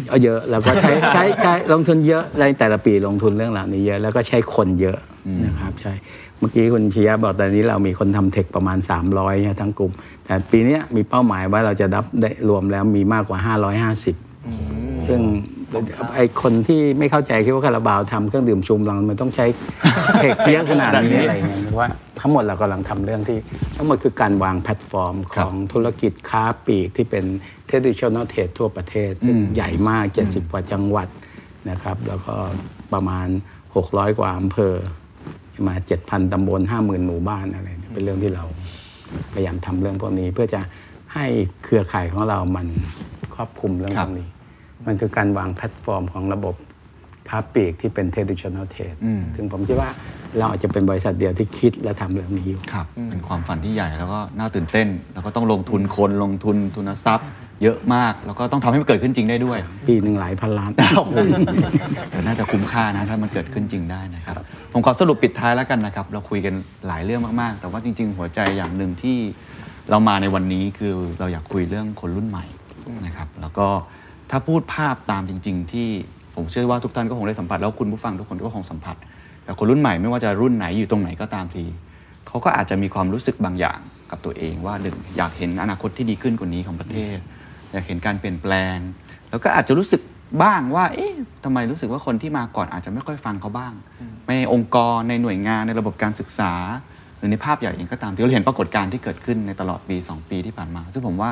เอาเยอะแล้วก็ใช้ใช้ใช้ลงทุนเยอะในแต่ละปีลงทุนเรื่องเหล่านี้เยอะแล้วก็ใช้คนเยอะนะครับใช่เมื่อกี้คุณชียะบอกตอนนี้เรามีคนทำเทคประมาณ 300เนี่ยทั้งกลุ่มแต่ ปีเนี้ยมีเป้าหมายว่าเราจะรับได้รวมแล้วมีมากกว่า 550 ซึ่งไอคนที่ไม่เข้าใจคิดว่าคาราบาวทำเครื่องดื่มชูกำลังมันต้องใช้เทคเยอะขนาดนี้อะไรเงี้ยเพราะว่าทั้งหมดเรากำลังทำเรื่องที่ทั้งหมดคือการวางแพลตฟอร์มของธุรกิจค้าปลีกที่เป็น traditional trade ทั่วประเทศ ซึ่งใหญ่มาก 70 กว่าจังหวัดนะครับแล้วก็ประมาณ 600 กว่าอำเภอมา 7,000 ตำบล 50,000 หมู่บ้านอะไรเนี่ยเป็นเรื่องที่เรา พยายามทำเรื่องพวกนี้ เพื่อจะให้เครือข่ายของเรามันครอบคลุมเรื่องครัพวกนี้ครับ มันคือการวางแพลตฟอร์มของระบบค้าปลีกที่เป็น traditional trade ซึ่งผมคิดว่าเราอาจจะเป็นบริษัทเดียวที่คิดและทำเรื่องนี้อยู่ครับเป็นความฝันที่ใหญ่แล้วก็น่าตื่นเต้น แล้วก็ต้องลงทุนคนลงทุนทุนทรัพย์ เยอะมาก แล้วก็ต้องทำให้มันเกิดขึ้นจริงได้ด้วย ปีหนึ่งหลายพันล้านโอ้โหแต่น่าจะคุ้มค่านะถ้ามันเกิดขึ้นจริงได้นะครับ ผมขอสรุปปิดท้ายแล้วกันนะครับ เราคุยกันหลายเรื่องมากๆ แต่ว่าจริง ๆ หัวใจอย่างหนึ่งที่เรามาในวันนี้คือเราอยากคุยเรื่องคนรุ่นใหม่นะครับแล้วก็ถ้าพูดภาพตามจริง ๆ ที่ผมเชื่อว่าทุกท่านก็คงได้สัมผัสแล้วคุณผู้ฟังทุกคนก็คงสัมผัส แต่คนรุ่นใหม่ไม่ว่าจะรุ่นไหนอยู่ตรงไหนก็ตามทีเขาก็อาจจะมีความรู้สึกบางอย่างกับตัวเองว่าหนึ่งอยากเห็นอนาคตที่ดีขึ้นกว่านี้ของประเทศ อยากเห็นการเปลี่ยนแปลง แล้วก็อาจจะรู้สึกบ้างว่า เอ๊ะทำไมรู้สึกว่าคนที่มาก่อนอาจจะไม่ค่อยฟังเขาบ้าง ในองค์กรในหน่วยงานในระบบการศึกษา หรือในภาพใหญ่เองก็ตามที่เราเห็นปรากฏการณ์ที่เกิดขึ้นในตลอดปี 2 ปีที่ผ่านมา ซึ่งผมว่า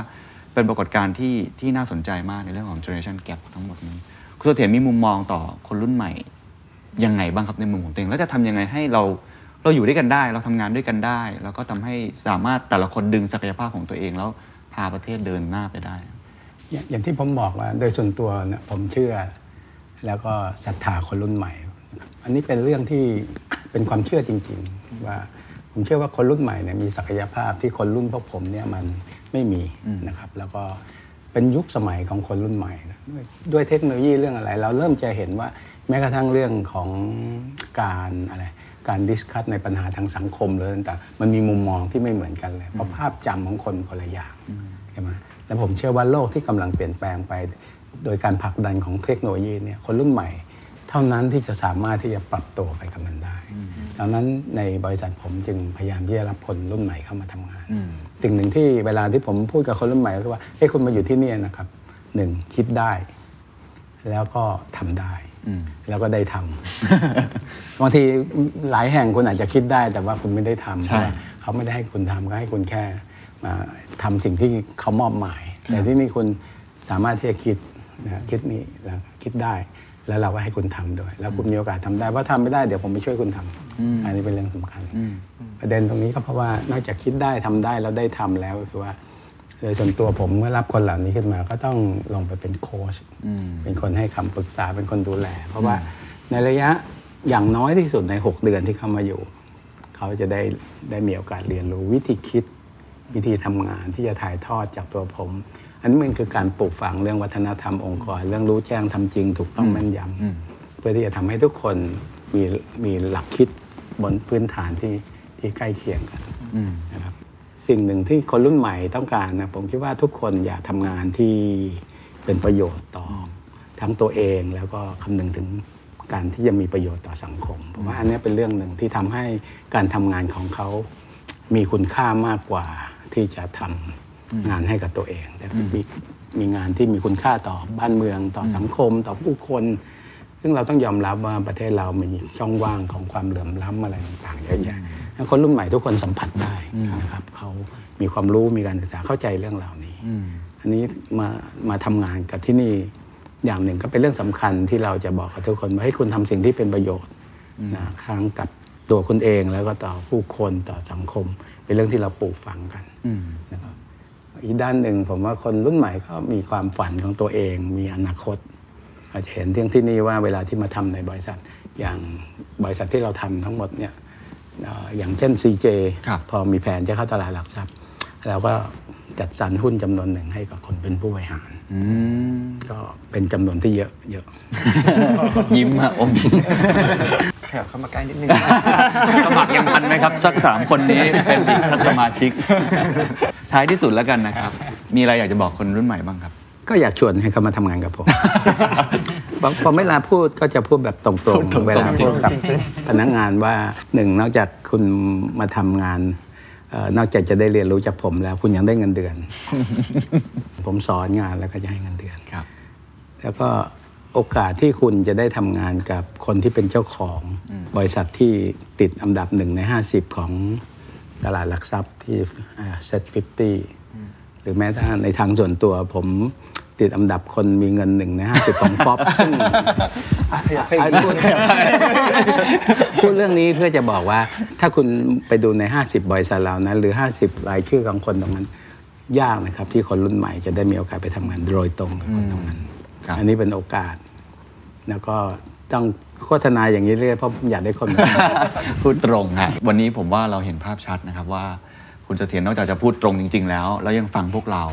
เป็นปรากฏการณ์ที่ที่น่าสนใจมากในเรื่องของ generation gap ทั้งหมดนี้คุณเสถียรมีมุมมองต่อคนรุ่นใหม่ยังไงบ้างครับในมุมของตัวเองแล้วจะทำยังไงให้เราเราอยู่ด้วยกันได้ เราทำงานด้วยกันได้ แล้วก็ทำให้สามารถแต่ละคนดึงศักยภาพของตัวเองแล้วพาประเทศเดินหน้าไปได้ อย่างอย่างที่ผมบอกว่าโดยส่วนตัวเนี่ยผมเชื่อ แล้วก็ศรัทธาคนรุ่นใหม่นะครับอันนี้เป็นเรื่องที่เป็นความเชื่อจริง ๆ ว่าผมเชื่อว่าคนรุ่นใหม่เนี่ยมีศักยภาพที่คนรุ่นพวกผมเนี่ยมันไม่มีนะครับ แล้วก็เป็นยุคสมัยของคนรุ่นใหม่นะด้วยด้วยเทคโนโลยีเรื่องอะไร เราเริ่มจะเห็นว่าแม้กระทั่งเรื่องของการอะไรการดิสคัตในปัญหาทางสังคมเลยต่างๆมันมีมุมมองที่ไม่เหมือนกันเลยเพราะภาพจำของคนคนละอย่างใช่ไหม และผมเชื่อว่าโลกที่กำลังเปลี่ยนแปลงไป โดยการผลักดันของเทคโนโลยีเนี่ยคนรุ่นใหม่ เท่านั้นที่จะสามารถที่จะปรับตัวไปกับมันได้ดังนั้นในบริษัทผมจึงพยายามที่จะรับคนรุ่นใหม่เข้ามาทำงานสิ่งหนึ่งที่เวลาที่ผมพูดกับคนรุ่นใหม่ก็คือว่าเฮ้ยคุณมาอยู่ที่นี่นะครับหนึ่งคิดได้ แล้วก็ทำได้แล้วก็ได้ทำบางทีหลายแห่งคุณอาจจะคิดได้แต่ว่าคุณไม่ได้ทำใช่เพราะว่าเขาไม่ได้ให้คุณทำก็ให้คุณแค่ มาทำสิ่งที่เขามอบหมาย แต่ที่นี่คุณสามารถที่จะคิดนะคิดนี้แล้วคิดได้แล้วเราก็ให้คุณทำด้วย แล้วคุณมีโอกาสทำได้เพราะทำไม่ได้เดี๋ยวผมไปช่วยคุณทำอันนี้เป็นเรื่องสำคัญ ประเด็นตรงนี้ก็เพราะว่านอกจากคิดได้ทำได้แล้วได้ทำแล้วก็คือว่าโดยส่วนตัวผมเมื่อรับคนเหล่านี้ขึ้นมา ก็ต้องลงไปเป็นโค้ชเป็นคนให้คำปรึกษาเป็นคนดูแล เพราะว่าในระยะอย่างน้อยที่สุดใน 6 เดือนที่เข้ามาอยู่ เขาจะได้ได้มีโอกาสเรียนรู้วิธีคิด วิธีทำงานที่จะถ่ายทอดจากตัวผม อันนี้มันคือการปลูกฝังเรื่องวัฒนธรรมองค์กร เรื่องรู้แจ้งทำจริงถูกต้องแม่นยำเพื่อที่จะทำให้ทุกคนมีมีหลักคิดบนพื้นฐานที่ที่ใกล้เคียงกันนะครับสิ่งหนึ่งที่คนรุ่นใหม่ต้องการนะผมคิดว่าทุกคนอยากทำงานที่เป็นประโยชน์ต่ออทั้งตัวเองแล้วก็คำนึงถึงการที่จะมีประโยชน์ต่อสังคมผมว่าอันนี้เป็นเรื่องหนึ่งที่ทำให้การทำงานของเขามีคุณค่ามากกว่า ที่จะทำงานให้กับตัวเองแต่มีมีงานที่มีคุณค่าต่อบ้านเมืองต่อสังคมต่อผู้คน ซึ่งเราต้องยอมรับว่าประเทศเรามีช่องว่างของความเหลื่อมล้ำอะไรต่างๆเยอะแยะแล้วคนรุ่นใหม่ทุกคนสัมผัสได้นะครับเขามีความรู้มีการศึกษาเข้าใจเรื่องเหล่านี้อันนี้มามาทำงานกับที่นี่อย่างหนึ่งก็เป็นเรื่องสำคัญที่เราจะบอกกับทุกคนว่าให้คุณทำสิ่งที่เป็นประโยชน์นะทั้งกับตัวคุณเองแล้วก็ต่อผู้คนต่อสังคม เป็นเรื่องที่เราปลูกฝังกัน นะครับอีกด้านหนึ่งผมว่าคนรุ่นใหม่ก็มีความฝันของตัวเอง มีอนาคต อาจจะเห็นที่ที่นี่ว่าเวลาที่มาทำในบริษัท อย่างบริษัทที่เราทำทั้งหมดเนี่ยเอ่ออย่างเช่น CJ ครับพอมีแผนจะเข้าตลาดหลักทรัพย์เราก็จัดสรรหุ้นจำนวนหนึ่งให้กับคนเป็นผู้บริหารอืมก็เป็นจำนวนที่เยอะเยอะ ยิ้มอะอม ยิ้มขยับเข้ามาใกล้นิดนึง สมัครยังทันไหมครับ สักสามคนนี้เป็นอีกสมาชิก ท้ายที่สุดแล้วกันนะครับ มีอะไรอยากจะบอกคนรุ่นใหม่บ้างครับ ก็อยากชวนให้เขามาทำงานกับผมบางพอเวลาพูดก็จะพูดแบบตรงๆ เวลาพูดกับพนักงานว่าหนึ่งนอกจากคุณมาทำงานเอ่อนอกจากจะได้เรียนรู้จากผมแล้ว คุณยังได้เงินเดือน ผมสอนงานแล้วก็จะให้เงินเดือน ครับ แล้วก็ โอกาสที่คุณจะได้ทำงานกับคนที่เป็นเจ้าของบริษัทที่ติดอันดับหนึ่งใน 50 ของตลาดหลักทรัพย์ที่ SET Fifty หรือแม้แต่ในทางส่วนตัวผมติดอันดับคนมีเงินหนึ่งใน50ของฟอปซึ่งขยับให้อีกพูดพูดเรื่องนี้เพื่อจะบอกว่า ถ้าคุณไปดูใน 50 บริษัทเหล่านั้นหรือ 50 รายชื่อของคนตรงนั้น ยากนะครับ ที่คนรุ่นใหม่จะได้มีโอกาสไปทำงานโดยตรงกับคนตรงนั้นครับอันนี้เป็นโอกาส แล้วก็ต้องโฆษณาอย่างนี้เรื่อยเพราะผมอยากได้คนพูดตรงฮะวันนี้ผมว่าเราเห็นภาพชัดนะครับว่า คุณเสถียรนอกจากจะพูดตรงจริง ๆ แล้ว แล้วยังฟังพวกเรา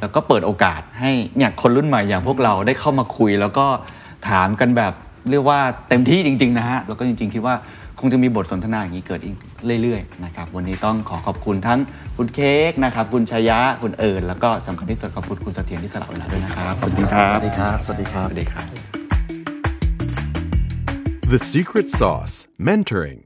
แล้วก็เปิดโอกาสให้เนี่ยคนรุ่นใหม่อย่างพวกเราได้เข้ามาคุย แล้วก็ถามกันแบบเรียกว่าเต็มที่จริง ๆ นะฮะแล้วก็จริง ๆ คิดว่าคงจะมีบทสนทนาอย่างนี้เกิดอีกเรื่อยๆนะครับวันนี้ต้องขอขอบคุณทั้งคุณเค้กนะครับคุณชยะคุณเอิญแล้วก็สำคัญที่สุดขอบคุณคุณเสถียรที่สละเวลาด้วยนะครับขอบคุณครับสวัสดีครับสวัสดีครับสวัสดีครับ The Secret Sauce Mentoring